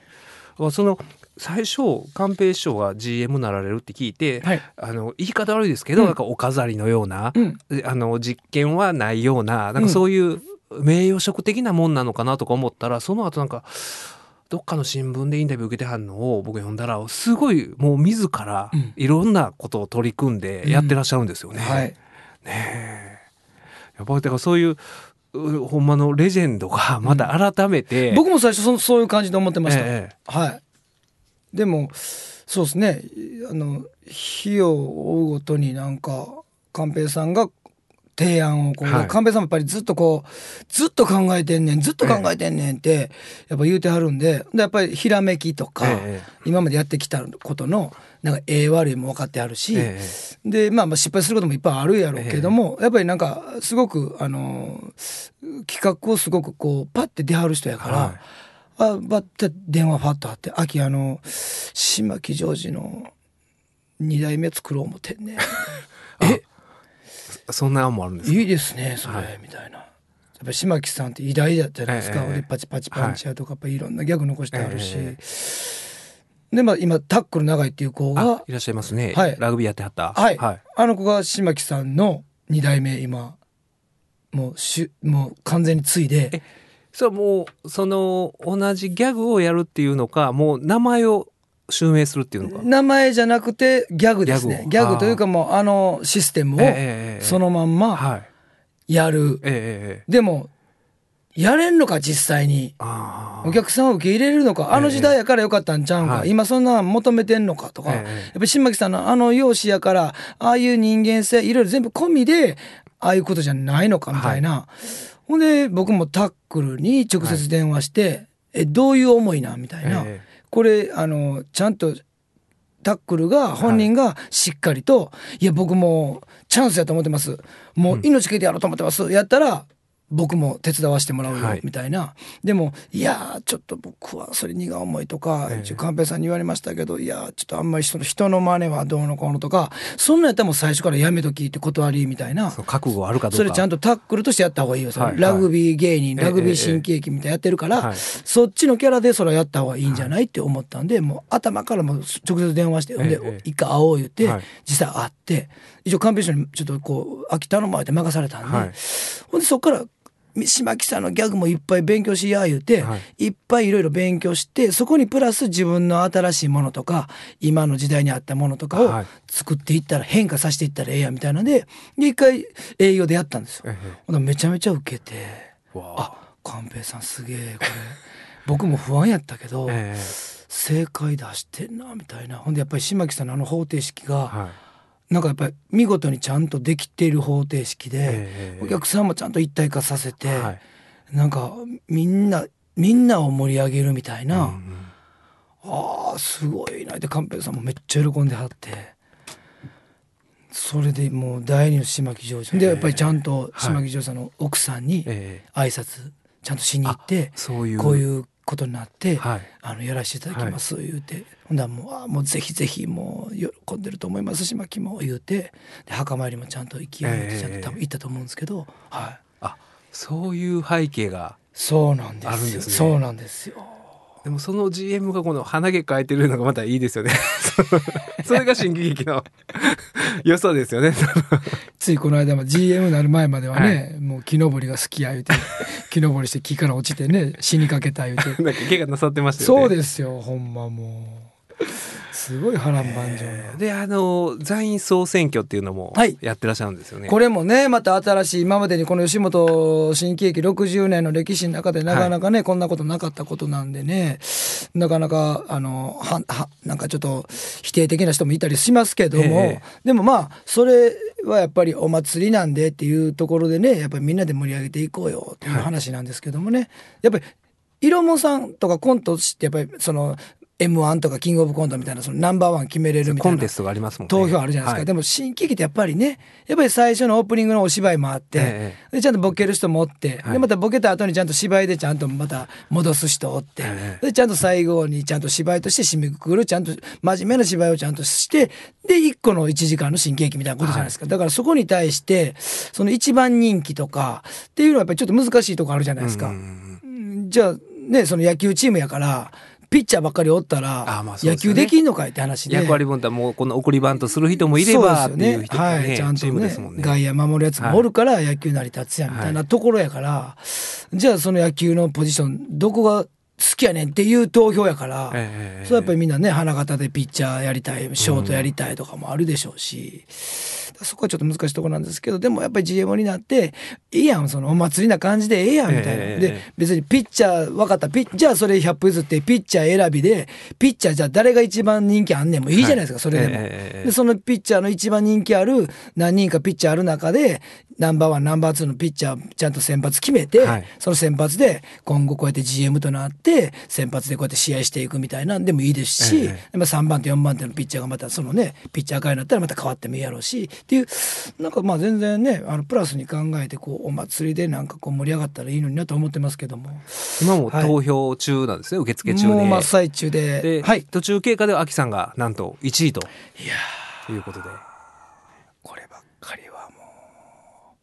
その最初寛平師匠が GM なられるって聞いて、はい。あの言い方悪いですけど、うん。なんかお飾りのような、うん。あの実験はないようななんかそういう名誉職的なもんなのかなとか思ったらその後なんかどっかの新聞でインタビュー受けてはんのを僕読んだらすごいもう自らうん。いろんなことを取り組んでやってらっしゃるんですよね。はい。ねえ。やっぱりだからそういううほんまのレジェンドがまた改めて、僕も最初そそういう感じで思ってました、ええ。はい。でもそうですね。あの日を追うごとになんか寛平さんが提案をこう、はい。寛平さんもやっぱりずっとこうずっと考えてんねんずっと考えてんねんってやっぱ言うてはるんででやっぱりひらめきとか、ええ。今までやってきたことのなんかええ悪いも分かってあるし、えでまあまあ失敗することもいっぱいあるやろうけども、やっぱりなんかすごくあの企画をすごくこうパッて出はる人やから、はい。あバッて電話ファッとあって秋あの島木ジョージの2代目作ろう思ってんね *laughs* えそんな案もあるんですか？いいですねそれ、はい。みたいな。やっぱ島木さんって偉大だったじゃないですか、ええ俺パチパチパンチやとかやっぱいろんなギャグ残してあるし、えでまあ今タックル長いっていう子あがいらっしゃいますね、はい。ラグビーやってはった。はい、はい、あの子が島木さんの2代目今もうしゅもう完全に継いで。えそうもうその同じギャグをやるっていうのかもう名前を襲名するっていうのか？名前じゃなくてギャグですね。ギャグというかもうあのシステムをええええそのまんまはい。やる、ええええでもやれんのか実際に。お客さんを受け入れるのかあの時代やからよかったんちゃうんか、はい。今そんなん求めてんのかとか、ええやっぱり新巻さんのあの容姿やからああいう人間性いろいろ全部込みでああいうことじゃないのかみたいな、ほんで僕もタックルに直接電話して、えどういう思いなん？みたいな、えこれあのちゃんとタックルが本人がしっかりと「いや僕もうチャンスやと思ってます。もう命かけてやろうと思ってます」やったら僕も手伝わせてもらうよはい。みたいな、でも「いやーちょっと僕はそれ荷が重い」とか寛平さんに言われましたけど「いやーちょっとあんまり人の人の真似はどうのこうの」とかそんなんやったらもう最初からやめときって断りみたいな。覚悟あるかどうか。それちゃんとタックルとしてやった方がいいよ、はいラグビー芸人、ええラグビー新喜劇みたいなやってるから、はいそっちのキャラでそれはやった方がいいんじゃないって思ったんでもう頭からもう直接電話して、ほんでええ。一回会おう言って、はい。実際会って一応カンペーションにちょっとこう秋田の前で任されたんで、はい。ほんでそっから島木さんのギャグもいっぱい勉強しや言うて、、はい。っぱいいろいろ勉強してそこにプラス自分の新しいものとか今の時代に合ったものとかをはい。作っていったら変化させていったらええやみたいなのでで一回営業でやったんですよ。ええ。ほんならめちゃめちゃ受けてわあ。あ寛平さんすげえこれ。*laughs* 僕も不安やったけど、え正解出してんなみたいな。ほんでやっぱり島木さんのあの方程式が、えはいなんかやっぱり見事にちゃんとできている方程式で、ええお客さんもちゃんと一体化させて、はい。なんかみんなみんなを盛り上げるみたいな、うんうん。あーすごいな。って寛平さんもめっちゃ喜んではってそれでもう第二の島木ジョージでやっぱりちゃんと島木ジョージさんの奥さんにええ。挨拶ちゃんとしに行ってそういうこういうことになって、はい。あのやらせていただきます言うて、ほんだらもうあもうぜひぜひもう喜んでると思いますしまきも言うて。で墓参りもちゃんと行きやめてちゃんと多分行ったと思うんですけど、はい。あそういう背景がそうなんですよ。そうなんですよでもその GM がこの鼻毛描いてるのがまたいいですよね。*laughs* それが新喜劇の *laughs* 良さですよね。ついこの間も GM になる前まではね、もう木登りが好きや言うて *laughs* 木登りして木から落ちてね死にかけた言うて。なんか怪我なさってましたよね。そうですよほんまもうすすごい波乱万丈な、であの在院総選挙っていうのもはい。やってらっしゃるんですよね。これもねまた新しい今までにこの吉本新喜劇60年の歴史の中でなかなかね、こんなことなかったことなんでねなかなかあのははなんかちょっと否定的な人もいたりしますけども、ええ。でもまあそれはやっぱりお祭りなんでっていうところでねやっぱりみんなで盛り上げていこうよっていう話なんですけどもね、やっぱり色もさんとかコントしてやっぱりその m 1とかキングオブコントみたいなそのナンバーワン決めれるみたいな。コンテストがありますもんね。投票あるじゃないですか、はい。でも新喜劇ってやっぱりねやっぱり最初のオープニングのお芝居もあって、えでちゃんとボケる人もおって、はい。でまたボケた後にちゃんと芝居でちゃんとまた戻す人おって、ええ。でちゃんと最後にちゃんと芝居として締めくくるちゃんと真面目な芝居をちゃんとしてで1個の1時間の新喜劇みたいなことじゃないですか、だからそこに対してその一番人気とかっていうのはやっぱりちょっと難しいとこあるじゃないですか。じゃあねその野球チームやからピッチャーばっかりおったら野球できんのかいって話で。役割分担もうこの送りバントする人もいればっていう人がねはい、ちゃんチとね。外野守るやつもおるから野球成り立つやんみたいなところやから、じゃあその野球のポジションどこが好きやねんっていう投票やから、ええそうやっぱりみんなね花形でピッチャーやりたいショートやりたいとかもあるでしょうし、そこはちょっと難しいところなんですけどでもやっぱり GM になっていいやんそのお祭りな感じでええやんみたいな、ええで別にピッチャー分かったピッじゃあそれ100歩譲ってピッチャー選びでピッチャーじゃあ誰が一番人気あんねんもいいじゃないですか、それでも。ええでそのピッチャーの一番人気ある何人かピッチャーある中でナンバーワンナンバーツーのピッチャーちゃんと先発決めて、はい。その先発で今後こうやって GM となって先発でこうやって試合していくみたいなんでもいいですし、ええでまあ、3番手4番手のピッチャーがまたそのねピッチャー会になったらまた変わってもいいやろうしっていうなんかまあ全然ねあのプラスに考えてこうお祭りでなんかこう盛り上がったらいいのになと思ってますけども。今も投票中なんですね、受付中で。もう真っ最中で。で、はい。途中経過では秋さんがなんと1位と。いやいうことで。こればっかりはもう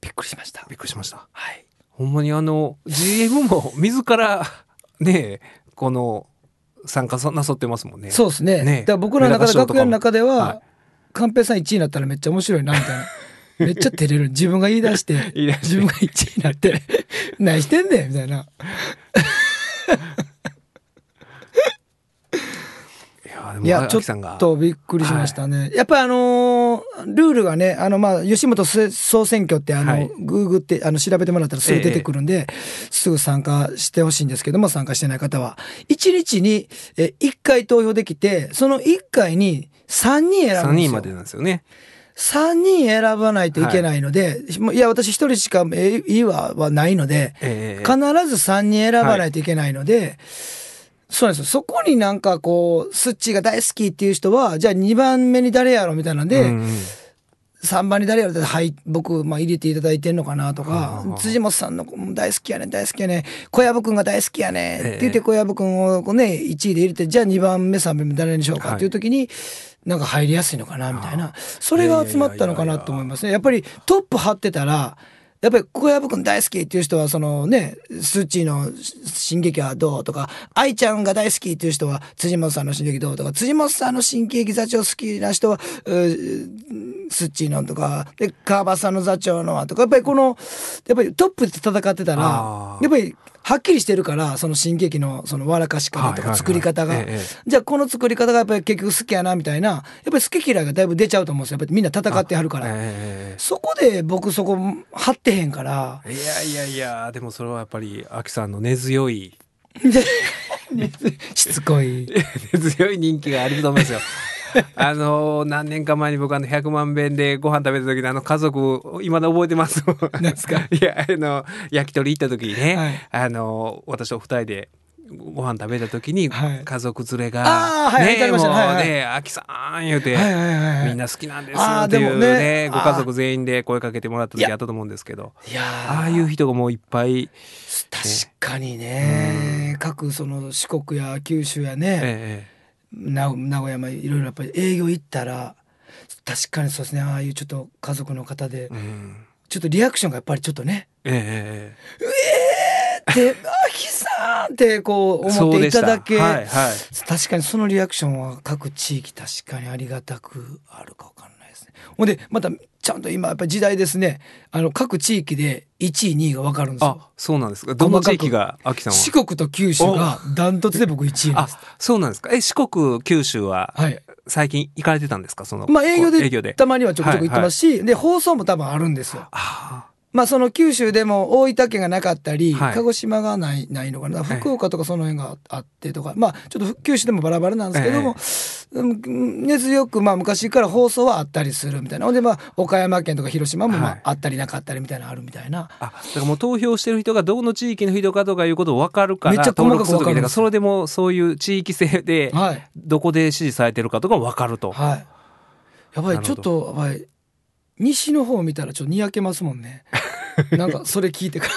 びっくりしました。びっくりしました。はい。ほんまにあの GM も自らねこの参加なさってますもんね。そうですね。ね。だから僕らの中で楽屋の中では、はい寛平さん1位になったらめっちゃ面白いなみたいな。*laughs* めっちゃ照れる。自分が言い出して自分が1位になって何してんねんみたいないやちょっとびっくりしましたね、やっぱりあのールールがねあのまあ吉本総選挙ってあの、はい。グーグってあの調べてもらったらすぐ出てくるんで、すぐ参加してほしいんですけども参加してない方は。1日にえ1回投票できてその1回に3人選ぶんですよ。3人までなんですよね。3人選ばないといけないので、もういや私1人しかえいいわはないので、ええ必ず3人選ばないといけないので、そうですよ。そこになんかこうスッチーが大好きっていう人はじゃあ2番目に誰やろみたいなんで、うんうん。3番に誰やろってはい僕、まあ、入れていただいてんのかなとか、はあはあ辻本さんのうん大好きやねん大好きやねん小籔君が大好きやねんって言ってえ。え小籔君をこう、ね、1位で入れてじゃあ2番目3番目誰にしようかっていう時に、なんか入りやすいのかなみたいな。それが集まったのかなと思いますね。やっぱりトップ張ってたらやっぱり小籔君大好きっていう人はそのねスーチーの進撃はどうとか愛ちゃんが大好きっていう人は辻本さんの進撃どうとか辻本さんの新喜劇座長好きな人はスッチーのとかで川端さんの座長のはとかやっぱりこのやっぱりトップで戦ってたらやっぱりはっきりしてるからその新喜劇のその笑かし方とか作り方が、ええじゃあこの作り方がやっぱり結局好きやなみたいなやっぱり好き嫌いがだいぶ出ちゃうと思うんですよ。やっぱりみんな戦ってはるから。えそこで僕そこ張ってへんから。えいやいやいやでもそれはやっぱり秋さんの *laughs* 根強い。しつこい。*laughs* 根強い人気があると思いますよ。*laughs* あの何年か前に僕あの100万遍でご飯食べた時のあの家族今だ覚えてます。なんすか？*laughs* いやあの焼き鳥行った時にね、はい。あの私と二人でご飯食べた時にはい。家族連れあがーはいねもうわかりました。はいはい。さん言うて。はいはいはいはい。みんな好きなんですっていうねねご家族全員で声かけてもらった時あったと思うんですけど。いやー。ああいう人がもういっぱい、確かにね、各その四国や九州やね、え名名古屋もいろいろやっぱり営業行ったら確かにそうですねああいうちょっと家族の方でえうんちょっとリアクションがやっぱりちょっとねええ「であきさん!」ってこう思っていただけ、はいはい確かにそのリアクションは各地域確かにありがたくあるかわかんない。ほんでまたちゃんと今やっぱり時代ですね。あの各地域で1位2位が分かるんですよ。あ。そうなんですか。どの地域が秋さんは？四国と九州がダントツで僕1位あ。そうなんですか。え四国九州ははい。最近行かれてたんですか？そのまあ営業で営業で。たまにはちょくちょく行ってますし、で放送も多分あるんですよ。あまあその九州でも大分県がなかったり、はい。鹿児島がないないのかな。ええ。福岡とかその辺があってとか、まあちょっと九州でもバラバラなんですけども、うん根強くまあ昔から放送はあったりするみたいな。ほんでまあ岡山県とか広島もまはい。ああったりなかったりみたいなのあるみたいな、あだからもう投票してる人がどの地域の人かとかいうこと分かるからめっちゃ細かく分かるんですからそれでもそういう地域性ではい。どこで支持されてるかとか分かると、はい。やばいちょっとやばい西の方見たらちょっとにやけますもんね。*laughs* なんかそれ聞いてから。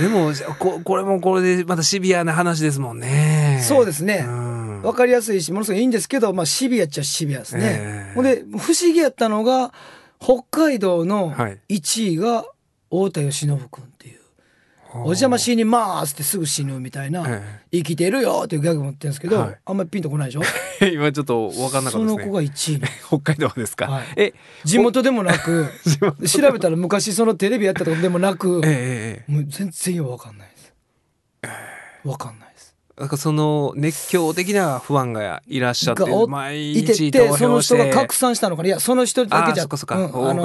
でもここれもこれでまたシビアな話ですもんね。そうですね。うん。わかりやすいしものすごいいいんですけど、まあ、シビアっちゃシビアですね。ええ。ほんで不思議やったのが北海道のはい。1位が太田義信君。っていう「お邪魔しにます」ってすぐ死ぬみたいなえ「生きてるよ」っていうギャグ持ってるんですけど、はい。あんまりピンとこないでしょ？え *laughs* 今ちょっと分かんなかったですね。その子が1位。に *laughs* 北海道ですか、はい。え地元でもなく *laughs* 調べたら昔そのテレビやったとかでもなくええええもう全然よう分かんないです。分かんないなんかその熱狂的なファンがいらっしゃって毎日投てその票して人が拡散したのかな？いやその人だあけじゃあ他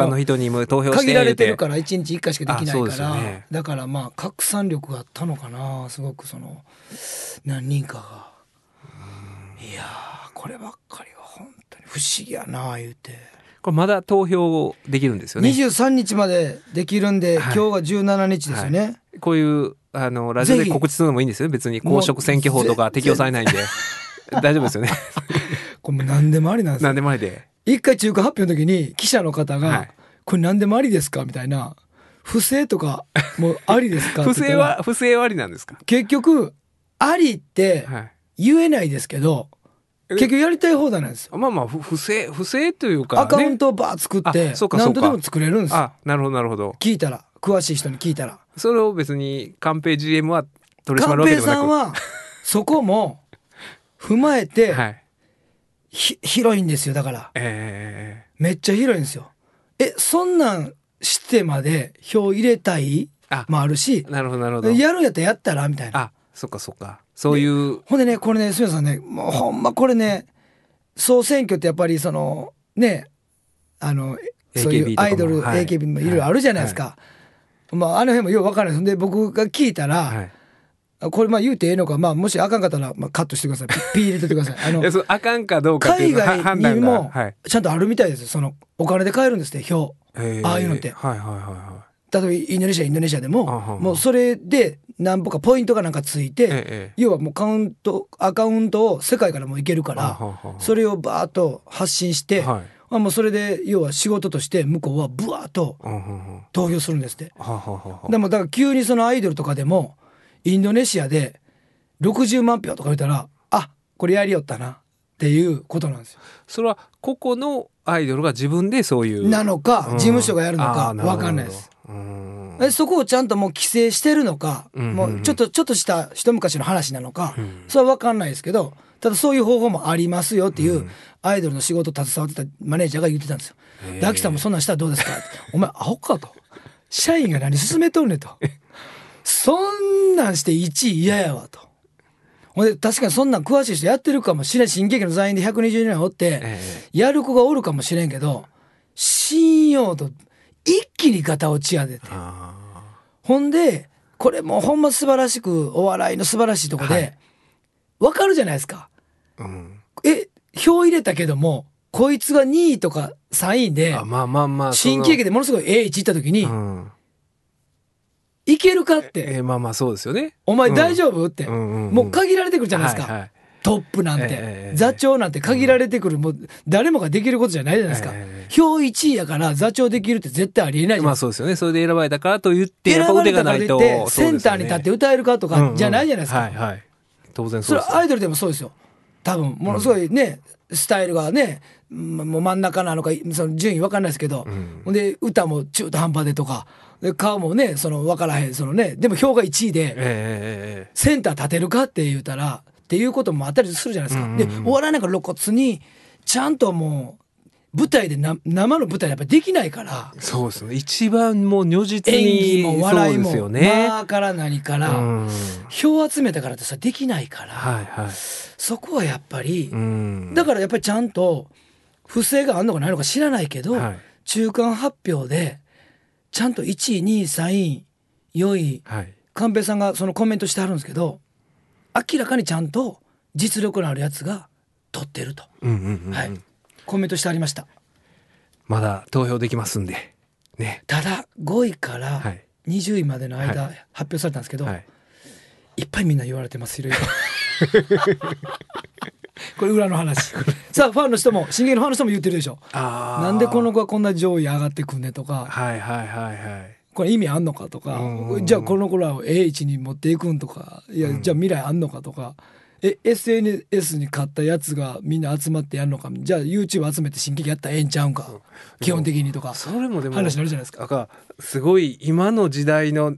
の人にも投票して限られてるらから1日1回しかできないから、よね。だからまあ拡散力があったのかな？すごくその何人かが。いやーこればっかりは本当に不思議やな言うて、これまだ投票できるんですよね。23日までできるんで、はい。今日が17日ですよね、こういうあのラジオで告知するのもいいんですよ。別に公職選挙法とか適用されないんで。大丈夫ですよね。*laughs* これ何でもありなんですよ何でもありで。一回中華発表の時に記者の方が、はい。これ何でもありですか？みたいな。不正とかもうありですか？*laughs* 不正は不正はありなんですか？結局ありってはい。言えないですけど、え結局やりたい放題なんですよ。まあまあふ不正不正というか、ね、アカウントをバー作って何とでも作れるんですよ。あなるほどなるほど。聞いたら詳しい人に聞いたらそれを別に寛平 GM は取り締ま寛るわけで平もなく。さんはそこも踏まえて、*laughs* はい。ひ広いんですよだから。えめっちゃ広いんですよ。えそんなんしてまで票入れたいあもあるしー、なるほどなるほど。やるんやったらやったらみたいな。あそっかそっか。そういうほんでねこれねすみませんねもうほんまこれね総選挙ってやっぱりそのねあのそういうアイドル、はい。AKB もいろいろあるじゃないですか、まああの辺もよく分からないですで僕が聞いたら、はい。これまあ言うてええのか、まあ、もしあかんかったら、まあ、カットしてください。ピピー入れてってください。*laughs* あのあかんかどうか海外にもはい。ちゃんとあるみたいです。よそのお金で買えるんですって票。へー。ああいうのって。はいはいはいは例えばインドネシアインドネシアでももうそれで何歩かポイントがなんかついて、要はもうカウントアカウントを世界からもういけるからそれをバーッと発信して、はいあもうそれで要は仕事として向こうはブワーッと投票するんですって。でもだから急にそのアイドルとかでもインドネシアで60万票とか言ったらあこれやりよったなっていうことなんですよ。それは個々のアイドルが自分でそういう。なのかうん。事務所がやるのあか分かんないです。うそこをちゃんともう規制してるのか、もうちょっとちょっとした一昔の話なのか、うん。それは分かんないですけどただそういう方法もありますよっていううん。アイドルの仕事携わってたマネージャーが言ってたんですよ。で秋さんもそんなんしたらどうですか？お前アホかと。*laughs* 社員が何進めとんねんと。そんなんして1位嫌やわと。ほんで確かにそんなん詳しい人やってるかもしれん。新喜劇の座員で120人おって、えやる子がおるかもしれんけど信用度一気にガタ落ちやでて。あほんでこれもうほんま素晴らしくお笑いの素晴らしいとこはい。でわかるじゃないですか。ーうん。え票入れたけどもこいつが2位とか3位であまあまあまあ新喜劇でものすごい A1 行った時にうん。いけるかって。えーまあまあそうですよね。お前大丈夫ってうんうんうん。もう限られてくるじゃないですか。はいはい。トップなんて、ええ座長なんて限られてくる、もう誰もができることじゃないじゃないですか、ええ票1位やから座長できるって絶対ありえないじゃないですかまあそうですよね。それで選ばれたからと言って選ばれたからといってセンターに立って歌えるかとかじゃないじゃないですか、うんうん。はいはい当然そそうです。れはアイドルでもそうですよ。多分ものすごいね、スタイルがねまもう真ん中なのかその順位分かんないですけど、んほん。で歌も中途半端でとか。で顔もねその分からへんそのねでも票が1位でええええセンター立てるかって言うたらっていうこともあったりするじゃないですか。うんうんうん。でお笑いなんか露骨にちゃんともう舞台でな生の舞台でやっぱできないから。そうですね。一番もう如実演に技も笑いもね、間から何から、うん。票集めたからってさできないから、はいはい。そこはやっぱり、うん。だからやっぱりちゃんと不正があるのかないのか知らないけど、はい。中間発表でちゃんと1位2位3位。4位はい。寛平さんがそのコメントしてはるんですけど明らかにちゃんと実力のあるやつが取ってると、うんうんうんうん。はい、コメントしてありました。まだ投票できますんで。ね。ただ5位からはい。20位までの間、は発表されたんですけど、はい。いっぱいみんな言われてますいろいろこれ裏の話。*laughs* さあファンの人も進撃のファンの人も言ってるでしょ。なんでこの子はこんな上位上がってくんねとか。はいはいはいはい。これ意味あんのかとか。うんじゃあこの子らを A 位置に持っていくんとか。いやじゃあ未来あんのかとかえ SNS に買ったやつがみんな集まってやるのか？じゃあ YouTube 集めて新劇やったらええんちゃうんか？基本的にとか。それもでも話になるじゃないですか。だからすごい今の時代の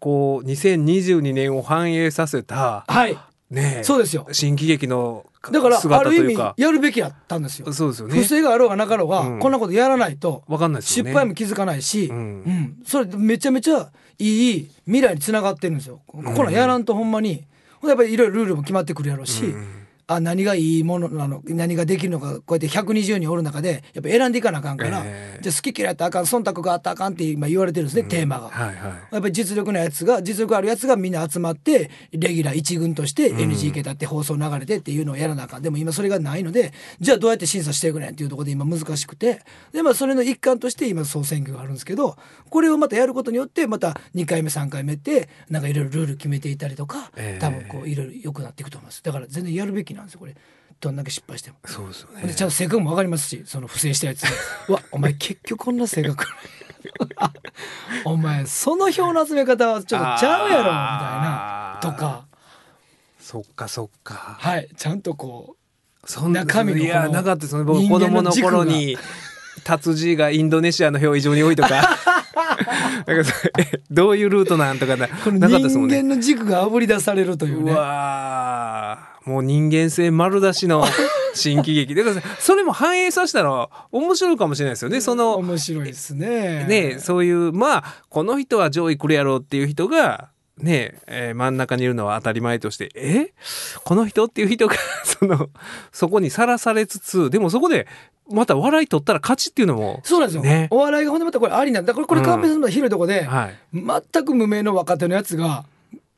こう2022年を反映させたはい。ねえそうですよ。新喜劇のだからある意味やるべきやったんですよ。そうですよね。不正があろうがなかろうが、うん。こんなことやらないとわかんないね。失敗も気づかないし、ううん。んそれめちゃめちゃいい未来につながってるんですよ。こんやらんとほんまにやっぱりいろいろルールも決まってくるやろうし、うん。あ何がいいものなの何ができるのかこうやって120人おる中でやっぱ選んでいかなあかんから、ええ。じゃあ好き嫌いやったらあかん忖度があったらあかんって今言われてるんですね、テーマが。はいはい。やっぱり実力のやつが実力あるやつがみんな集まってレギュラー一軍として NGK だって放送流れてっていうのをやらなあかん。でも今それがないのでじゃあどうやって審査していくねんっていうところで今難しくてでまあそれの一環として今総選挙があるんですけどこれをまたやることによってまた2回目3回目ってなんかいろいろルール決めていたりとかええ。多分こういろいろ良くなっていくと思います。だから全然やるべきなんですよこれ。どんだけ失敗しても。そうですよでねちゃんと性格も分かりますしその不正したやつ。*laughs* うわお前結局こんな性格お前その票の集め方はちょっとちゃうやろみたいな。とか。そっかそっか。はい。ちゃんとこそんな中身のいやなかったですね僕人子供の頃に達治がインドネシアの票異常に多いとか。*laughs* なんかそれどういうルートなんとかな。なかった人ですもんね。間の軸があぶり出されるといううねわーもう人間性丸出しの *laughs* 新喜劇。だからそれも反映させたら面白いかもしれないですよね。その面白いですね。ねそういうまあこの人は上位来るやろうっていう人がねえー真ん中にいるのは当たり前としてえ？この人っていう人が *laughs* そのそこにさらされつつでもそこでまた笑い取ったら勝ちっていうのもそうなんですよ、ね。お笑いがほんでまたこれありなんだ。これこれうん。カンペさんの広いとこで、はい。全く無名の若手のやつが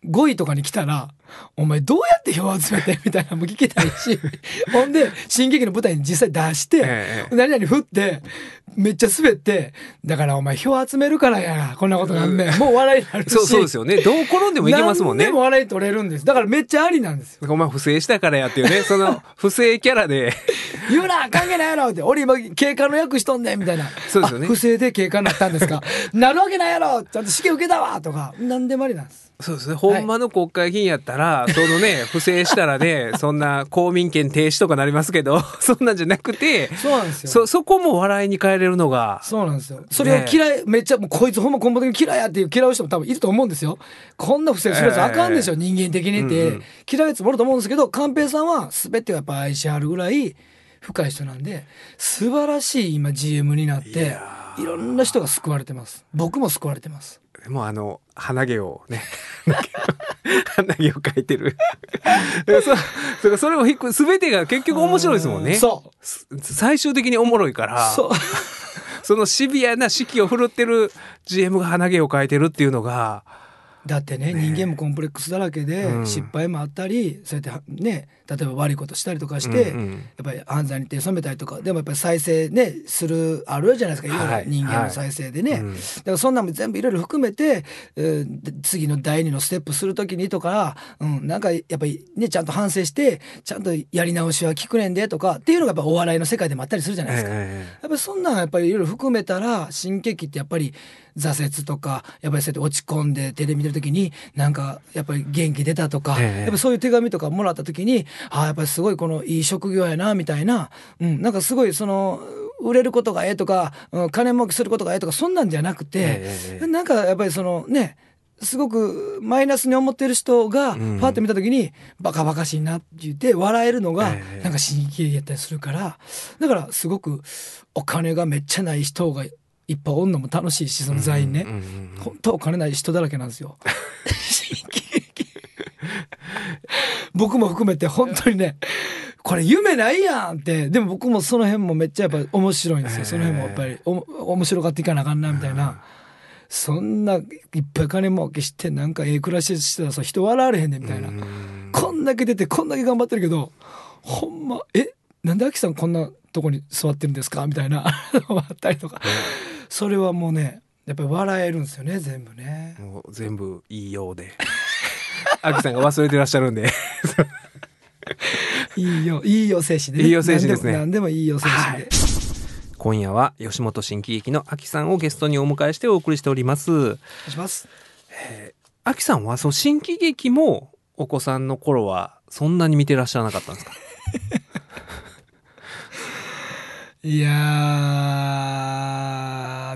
5位とかに来たらお前どうやって票を集めて *laughs* みたいなのも聞きたいし *laughs* ほんで新劇の舞台に実際出して、ええ何々振ってめっちゃ滑ってだからお前票集めるからやこんなことなんねん。もう笑いになるし。そうそうですよね。どう転んでもいけますもんね。何でも笑い取れるんです。だからめっちゃありなんですよ。お前不正したからやっていうね。その *laughs* 不正キャラで。言うな関係ないやろって俺今警官の役しとんねんみたいな。そうですよね。あ不正で警官になったんですか。なるわけないやろ。ちゃんと試験受けたわとか何でもありなんですそうですね。ほんまの国会議員やったら、そのね、*laughs* 不正したらね、そんな公民権停止とかなりますけど、*laughs* そんなんじゃなくて、そうなんですよそ、そこも笑いに変えれるのが、そうなんですよ。それを嫌い、めっちゃ、もうこいつほんま根本的に嫌いやっていう嫌う人も多分いると思うんですよ。こんな不正するやつあかんでしょ、ええ人間的にって。うんうん嫌うやつもおると思うんですけど、寛平さんは全てをやっぱ愛しはるぐらい深い人なんで、素晴らしい今 GM になっていろんな人が救われてます。僕も救われてます。でもあの、鼻毛をね、*laughs* 鼻毛を描いてる。*laughs* そそそれもひっく、すべてが結局面白いですもんね。そう。す最終的におもろいから。そ *laughs* のシビアな指揮を振るってる GM が鼻毛を描いてるっていうのが、だってね人間もコンプレックスだらけでうん。失敗もあったりそうやってね例えば悪いことしたりとかして、やっぱり犯罪に手染めたりとかでもやっぱり再生ねするあるじゃないですかい。ろいろはい人間の再生でね、だからそんなんも全部いろいろ含めて、えーで次の第二のステップする時にとか、うん、なんかやっぱりねちゃんと反省してちゃんとやり直しは聞くねんでとかっていうのがやっぱお笑いの世界でもあったりするじゃないですか。えやっぱりそんなんやっぱりいろいろ含めたら新喜劇ってやっぱり挫折とかやっぱりそうやって落ち込んでテレビ見てる時になんかやっぱり元気出たとか、ええ。やっぱそういう手紙とかもらった時にああやっぱりすごいこのいい職業やなみたいな、うん、なんかすごいその売れることがええとか、うん、金儲けすることがええとかそんなんじゃなくて、ええなんかやっぱりそのねすごくマイナスに思ってる人がパうん。ッと見た時にバカバカしいなって言って笑えるのがええ。なんか刺激やったりするからだからすごくお金がめっちゃない人がいっぱいおんのも楽しいしその座員ね、うんうんうん本当お金ない人だらけなんですよ。*laughs* 僕も含めて本当にねこれ夢ないやんって。でも僕もその辺もめっちゃやっぱり面白いんですよ、その辺もやっぱりおも面白がっていかなあかんなみたいな、そんないっぱい金儲けしてなんかええ暮らししてたらさ人笑われへんねんみたいな、うん。こんだけ出てこんだけ頑張ってるけどほんまえなんでアキさんこんなとこに座ってるんですかみたいな。*laughs* あったりとかそれはもうねやっぱり笑えるんですよね全部ね。もう全部いいようで。*laughs* アキさんが忘れてらっしゃるんで。*laughs* いいよいいよ精神で、いいよ精神ですね。何でも何でもいいよ精神で、今夜は吉本新喜劇のアキさんをゲストにお迎えしてお送りしております。お願いします。アキさんはその新喜劇もお子さんの頃はそんなに見てらっしゃらなかったんですか？*laughs* いや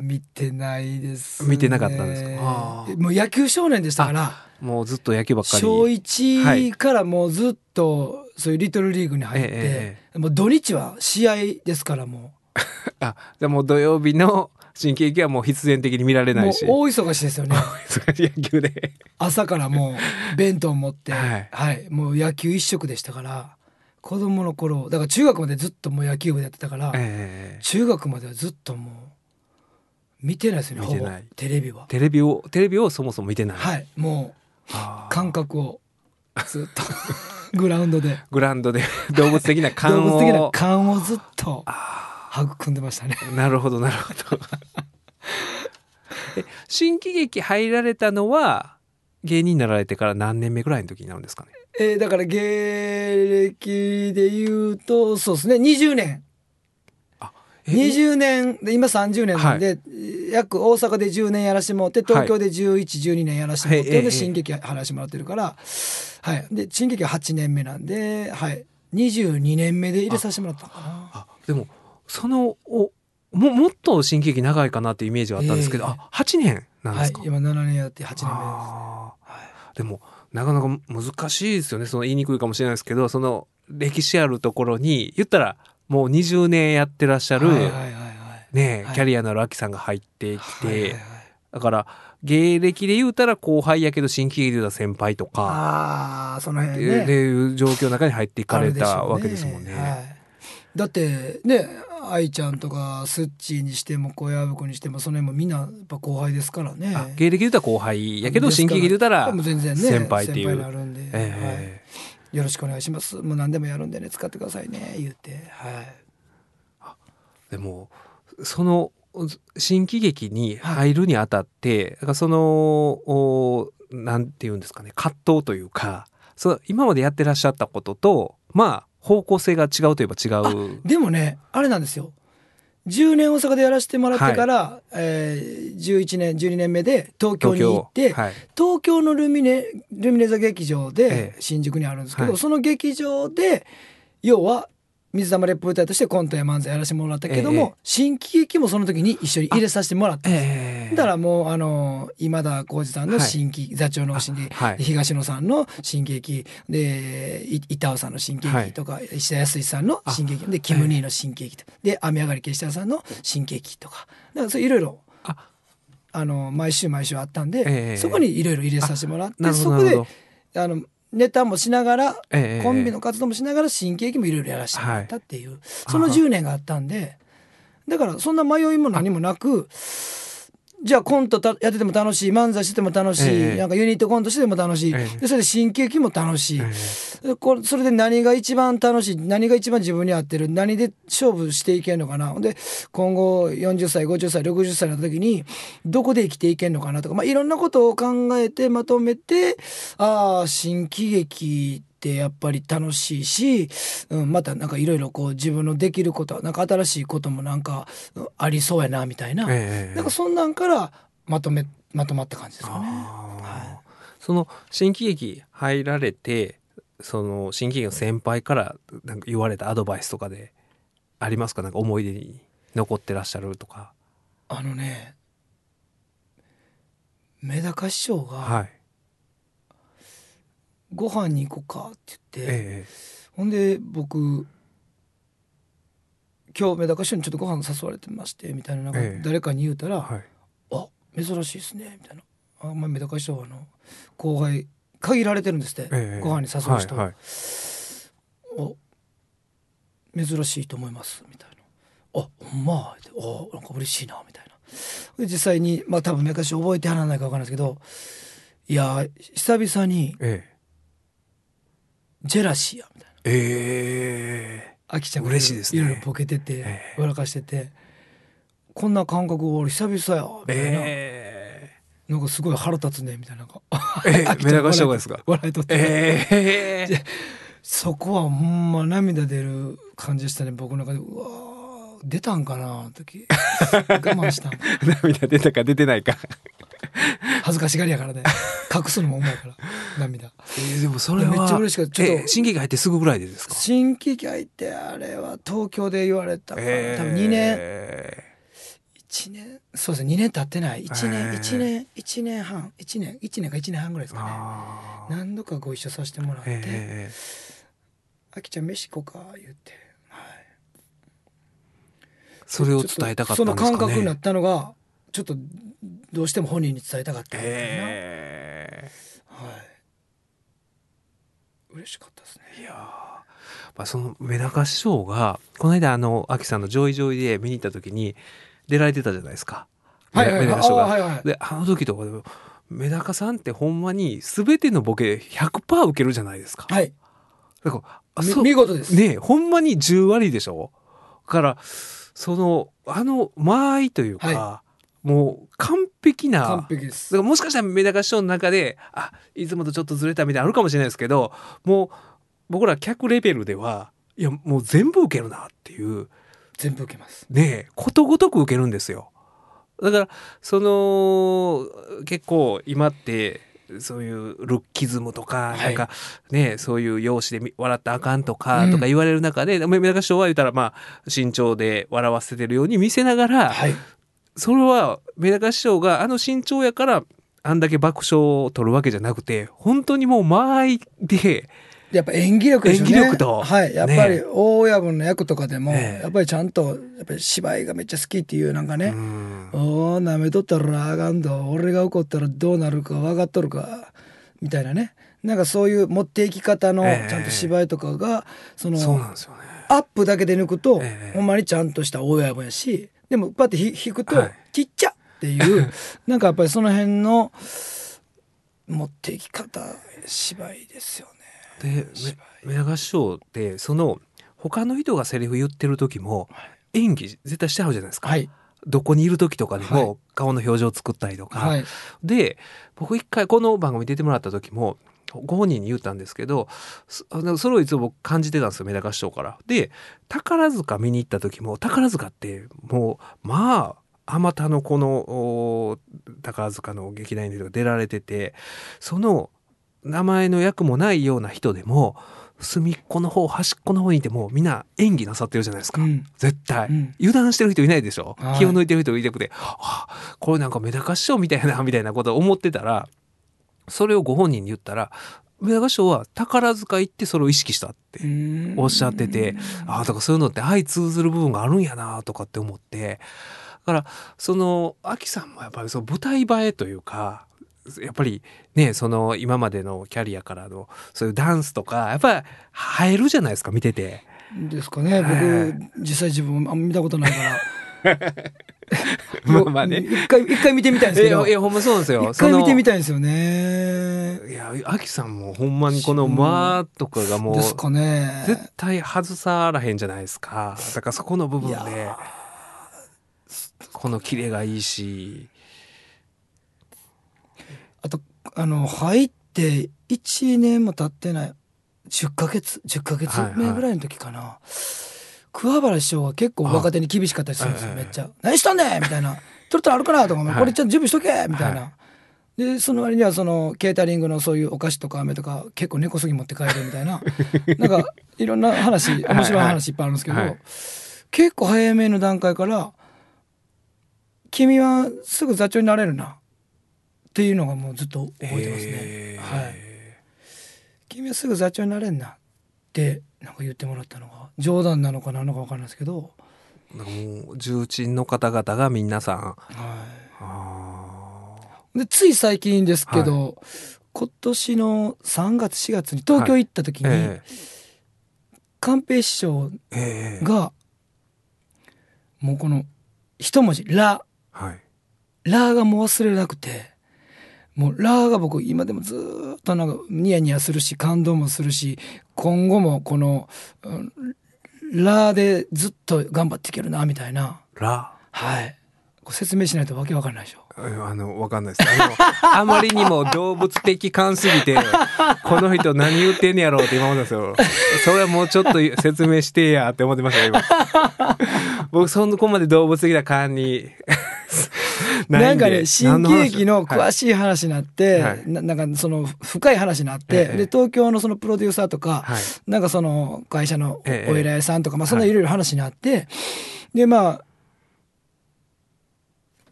ー見てないです、ね。見てなかったんですか？もう野球少年でしたから。もうずっと野球ばっかり。小はい1からもうずっとそういうリトルリーグに入って、ええもう土日は試合ですからも *laughs* あじゃあもう土曜日の新喜劇はもう必然的に見られないし。大忙しですよね。*laughs* 忙しい野球で。朝からもう弁当持って、は *laughs* はいい。もう野球一色でしたから子供の頃だから中学までずっともう野球部でやってたから、ええ中学まではずっともう見てないですよねテレビは。テレビをテレビをそもそも見てない、はいもう感覚をずっと *laughs* グラウンドで。グラウンドで *laughs* 動物的な動感物的なを感をずっとあ育んでましたね。ーなるほどなるほど。え新喜劇入られたのは芸人になられてから何年目ぐらいの時になるんですかね？えーだから芸歴で言うとそうですね20年。え20年で今30年なんで、約大阪で10年やらしてもらって東京で1112年やらしてもらって、はい新劇やらしてもらってるから、はい、で新劇は8年目なんで、はい、22年目で入れさせてもらったのかな。あでもそのおももっと新喜劇長いかなっていうイメージはあったんですけど、ええ。あ8年なんですか、、はい。今7年やって8年目です。あはい。ーでもなかなか難しいですよね。その言いにくいかもしれないですけどその歴史あるところに言ったらもう20年やってらっしゃる、ね、はい。キャリアのあるアキさんが入ってきて、だから芸歴で言うたら後輩やけど新喜劇で言うたら先輩とか、ああその辺でね。でいう状況の中に入っていかれたわけですもんね。はい。だってね愛ちゃんとかスッチーにしても小籔君にしてもその辺もみんなやっぱ後輩ですからね。あ芸歴で言うたら後輩やけど新喜劇で言うたらもう全然ね先輩っていう。先輩になるんで、えはい、よろしくお願いします。もう何でもやるんでね使ってくださいね。言って。はい。えでもその新喜劇に入るにあたって、だからそのおなんていうんですかね葛藤というかそう今までやってらっしゃったこととまあ方向性が違うといえば違う。でもねあれなんですよ。10年大阪でやらせてもらってから、えー11年12年目で東京に行ってはい、東京のルミネルミネ座劇場えでえ。新宿にあるんですけど、はい。その劇場で要は水玉レップ舞台としてコントや漫才やらせてもらったけども、ええ新喜劇もその時に一緒に入れさせてもらったんですええだからもうあの今田耕司さんのはい。新喜劇、座長の新喜劇、はい。で東野さんの新喜劇でい板尾さんの新喜劇とか、石田康さんの新喜劇でキム・ニーの新喜劇とで雨上がり決したさんの新喜劇とか。だからそういろいろああの毎週毎週あったんで、ええそこにいろいろ入れさせてもらってそこであのネタもしながら、ええコンビの活動もしながら新喜劇もいろいろやらせてもらったっていう、そのあは10年があったんで。だからそんな迷いも何もなくじゃあコントたやってても楽しい漫才してても楽しい、ええ。なんかユニットコントしてても楽しい、ええ。でそれで新喜劇も楽しい、えでこれそれで何が一番楽しい何が一番自分に合ってる何で勝負していけんのかな。で今後40歳50歳60歳になった時にどこで生きていけんのかなとか、まあ、いろんなことを考えてまとめてああ新喜劇ってやっぱり楽しいし、うん、またなんかいろいろこう自分のできることなんか新しいこともなんかうんありそうやなみたいな、ええなんかそんなんからまとめまとまった感じですかね。はその新喜劇入られてその新喜劇の先輩からなんか言われたアドバイスとかでありますか？なんか思い出に残ってらっしゃるとか。あのねメダカ師匠がはい「ご飯に行こうか」って言って、えほんで僕今日メダカ師匠にちょっとご飯誘われてましてみたいななんかええ。誰かに言うたら「えはい。あ珍しいですね」みたいな「あんまメダカ師匠はあの後輩限られてるんですって、ええ。ご飯に誘う人、はいはい。お珍しいと思いますみたいな「あほんま」って「あなんか嬉しいな」みたいな。で実際にまあ多分昔覚えてはらないか分からないですけどいや久々にええジェラシーやみたいな。えあきちゃんが嬉しいですね。いろいろボケてて、ええ笑かしててこんな感覚俺久々やみたいな、えなんかすごい腹立つねみたいな。ええあきちゃんメダカ師匠がですか？笑いとって、ええそこはほんま涙出る感じでしたね僕の中で。うわー出たんかなあの時。*laughs* 我慢したん涙出たか出てないか。恥ずかしがりやからね隠すのもうまいから *laughs* 涙。えーでもそれはめっちゃ嬉しかった。ちょっとえー新規が入ってすぐぐらいでですか？新規機入ってあれは東京で言われたから、多分2年。え1年。そうですね2年経ってない。1年へー。1年1年半。1年1年か1年半ぐらいですーかね。何度かご一緒させてもらってえ「あきちゃん飯行こうか」言って、はい、ーそれを伝えたかったんですかね？その感覚になったのがちょっとどうしても本人に伝えたかったみたいな、えはい。嬉しかったですね。ーいやー。まあ、そのメダカ師匠がこの間あのアキさんの「ジョイジョイ」で見に行った時に出られてたじゃないですか。はいはいメダカ師匠が。あはいはい。であの時とかでもメダカさんってほんまに全てのボケ100%受けるじゃないですか。はい。だからあみそう見事です、ねえほんまに10割でしょ。だからそのあの間合いというか、はもう完璧な完璧です。だからもしかしたらメダカ師匠の中であいつもとちょっとずれたみたいなのあるかもしれないですけどもう僕ら客レベルではいやもう全部受けるなっていう全部受けます。ねえことごとく受けるんですよ。だからその結構今ってそういうルッキズムとか、はい。なんかねそういう容姿でみ笑ったらあかんとか、うん。とか言われる中でメダカ師匠は言ったらまあ身長で笑わせてるように見せながら、はいそれはメダカ師匠があの身長やからあんだけ爆笑を取るわけじゃなくて本当にもう間合いでやっぱ演技力ですよね。演技力と。はい。やっぱり大親分の役とかでも、ねえ。やっぱりちゃんとやっぱり芝居がめっちゃ好きっていうなんかね、うん。おおなめとったらあかんと俺が怒ったらどうなるか分かっとるかみたいなね。なんかそういう持っていき方のええ。ちゃんと芝居とかが、そのそうなんですよね。アップだけで抜くと、ええ。ほんまにちゃんとした大親分やしでもパッてひ引くと、はい。ちっちゃっていう *laughs* なんかやっぱりその辺の持っていき方芝居ですよね。でメメダカ師匠ってその他の人がセリフ言ってる時も演技絶対してはるじゃないですか。はい。どこにいる時とかではい。も顔の表情作ったりとか、はい。で僕一回この番組出てもらった時もご本人に言ったんですけどそれをいつも僕感じてたんですよメダカ師匠から。で宝塚見に行った時も宝塚ってもうまああまたのこのお宝塚の劇団員で出られててその名前の役もないような人でも隅っこの方端っこの方にいてもみんな演技なさってるじゃないですか、うん。絶対、うん。油断してる人いないでしょ、はい。気を抜いてる人いてくてあこれなんかメダカ師匠みたいなみたいなことを思ってたらそれをご本人に言ったらメダカ師匠は宝塚行ってそれを意識したっておっしゃっててああだからそういうのって相通ずる部分があるんやなとかって思って。だからそのアキさんもやっぱりその舞台映えというかやっぱりねその今までのキャリアからのそういうダンスとかやっぱり映えるじゃないですか見てて。ですかね。はい。僕実際自分あんま見たことないから *laughs* *laughs* まあまあね。一回一回見てみたいんですけど。いやほんまそうなんですよ。一回見てみたたいんですよね。いやアキさんもほんまにこの間とかがもうですかね。絶対外さらへんじゃないですか。だからそこの部分でこのキレがいいし。あとあの入って1年も経ってない10ヶ月10ヶ月はいはい。目ぐらいの時かな、桑原師匠は結構若手に厳しかったりするんですよはいめっちゃ「何しとんねん!」みたいな「取ったらあるかな?」とか「はいこれちゃんと準備しとけ!」みたいな。はでその割にはそのケータリングのそういうお菓子とか飴とか結構根こそぎ持って帰るみたいな *laughs* なんかいろんな話面白い話いっぱいあるんですけど、はい結構早めの段階から「君はすぐ座長になれるな」っっていうのがもうずっと覚えてますね。はい。君はすぐ座長になれんなってなんか言ってもらったのが冗談なのかなのかわかんないですけど、もう重鎮の方々が皆さん。はあい。でつい最近ですけど、今年の3月4月に東京行った時ーに、え寛平師匠ええ。えがもうこの一文字「ラ」はい。がもう忘れなくてもうラーが僕今でもずーっとなんかニヤニヤするし感動もするし今後もこのうんラーでずっと頑張っていけるなみたいな。ラ。はい。こう説明しないとわけわかんないでしょ。えあのわかんないです。あのあまりにも動物的感すぎて *laughs* この人何言ってんねやろうって今思ったんですよ。それはもうちょっと説明してやって思ってましたよ今。僕そこまで動物的な感になんかねい新喜劇の詳い、しい話になって、はい。ななんかその深い話になって、ええ。で東京のそのプロデューサーとか、はい。なんかその会社のええお偉いさんとか、まあそんない。ろいろ話になって、でまあ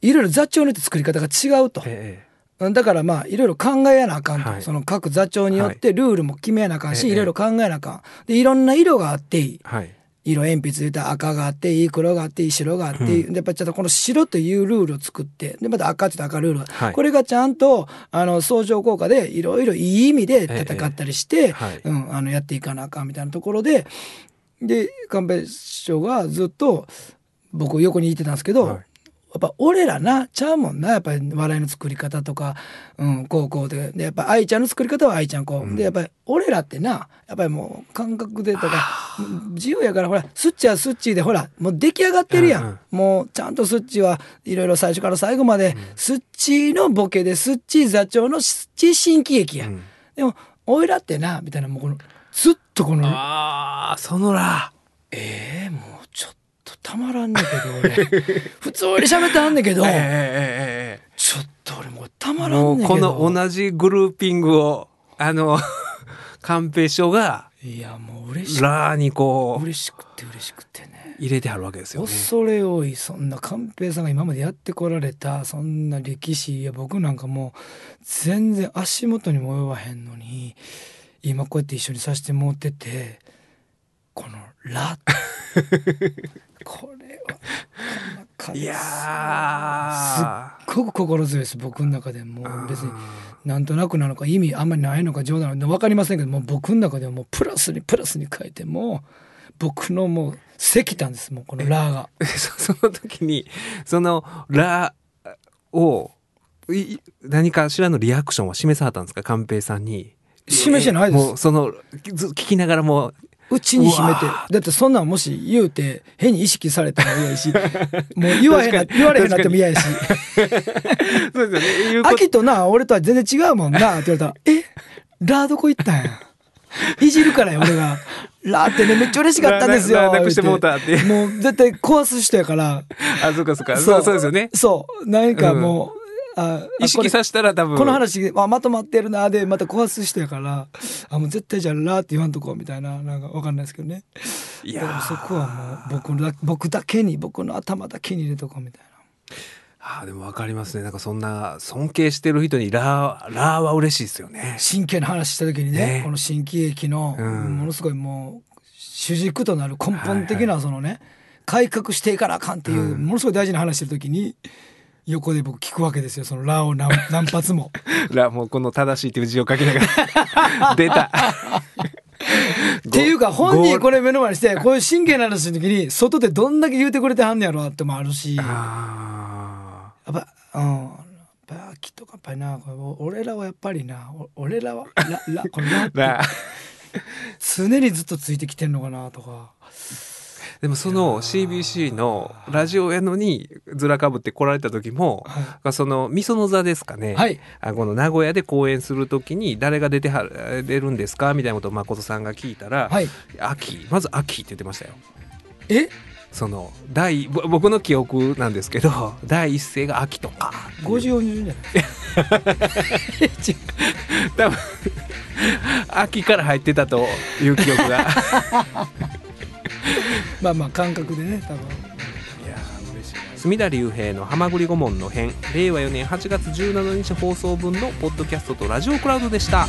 いろいろ座長によって作り方が違うと。えだからまあいろいろ考えやなあかんと、はい。その各座長によってルールも決めやなあかんし、ええ。いろいろ考えなあかん。でいろんな色があっていい。えはい色鉛筆で言ったら赤があっていい黒があっていい白があっていい、でやっぱりちょっとこの白というルールを作ってでまた赤って言ったら赤ルールが、はい。これがちゃんとあの相乗効果でいろいろいい意味で戦ったりして、うん、あのやっていかなあかんみたいなところでで寛平師匠がずっと僕横にいてたんですけど、はい。やっぱ俺らなちゃうもんなやっぱり笑いの作り方とか、うん、こうこうで。でやっぱ愛ちゃんの作り方は愛ちゃんこ。う、でやっぱり俺らってなやっぱりもう感覚でとか自由やからほらスッチはスッチーでほらもう出来上がってるやん、うんうん。もうちゃんとスッチはいろいろ最初から最後まで、スッチーのボケでスッチー座長のスッチー新喜劇や、うん。でも俺らってなみたいなもうこのずっとこのああそのらえー、もうたまらんねんけど俺。*laughs* 普通に喋ってはんねんけど、ええええええちょっと俺もうたまらんねんけど。この同じグルーピングをあの *laughs* 寛平師匠がいやもう嬉しくラーにこう嬉しくて嬉しくてね。入れてはるわけですよね。恐れ多いそんな寛平さんが今までやってこられたそんな歴史いや僕なんかもう全然足元にも及ばへんのに今こうやって一緒にさせてもらっててこの「ラ」*laughs* これはいやすっーごく心強いです僕の中でも。う別にあなんとなくなのか意味あんまりないのか冗談なのか分かりませんけどもう僕の中ではもうプラスにプラスに変えてもう僕のもう石炭ですもうこの「ラ」が。ーそ *laughs* その時にそのラをい何かしらのリアクションは示さはったんですか？寛平さんに。示してないです。もうそのず聞きながらもうちに秘めて。だってそんなんもし言うて変に意識されたら嫌やし。*laughs* もう言わへんな言われへんなっても嫌やし。そうですよね。言う「こと。秋とな俺とは全然違うもんな」って言われたら「*laughs* え？ラーどこ行ったんや」いじるからよ俺が「ラーってねめっちゃ嬉しかったんですよ」なくしてもうたって言もう絶対壊す人やから。あそうかそうか。そうそうですよね。そう。何かもう、ああ意識させたら多分。この話あまとまってるなでまた壊す人やからあもう絶対じゃあ「ラ」って言わんとこうみたいななんかわかんないですけどね。いやそこはもう僕だ僕だけに僕の頭だけに入れとこうみたいな。あーでも分かりますね。なんかそんな尊敬してる人にラーラーは嬉しいですよね。真剣な話した時にねね。この新喜劇のうん。ものすごいもう主軸となる根本的なそのね、改革していかなあかんっていううん。ものすごい大事な話してる時に横で僕聞くわけですよ。その「ラ」を何 *laughs* 何発も。ラもうこの正しいっていう字を書きながら。*laughs* 出た。*laughs* っていうか本人これ目の前にしてこういう真剣な話の時に外でどんだけ言うてくれてはんねやろってもあるし。やっあぱうん。やっぱ秋とかやっぱりなこれ俺らはやっぱりなお俺らはララこれラって。ーラ。ー常にずっとついてきてんのかなとかでもその CBC のラジオやのにずらかぶって来られた時も、はそのみその座ですかね、はい。あこの名古屋で公演する時に誰が出てはる出るんですか？みたいなことを誠さんが聞いたら「はい。秋。まず秋」って言ってましたよ。え？その第ぼ僕の記憶なんですけど第一声が秋とか。50音順じゃない *laughs* 多分秋から入ってたという記憶が。い *laughs* *laughs* まあまあ感覚でね多分。や隅田隆平の「はまぐり顧問の編」令和4年8月17日放送分のポッドキャストとラジオクラウドでした。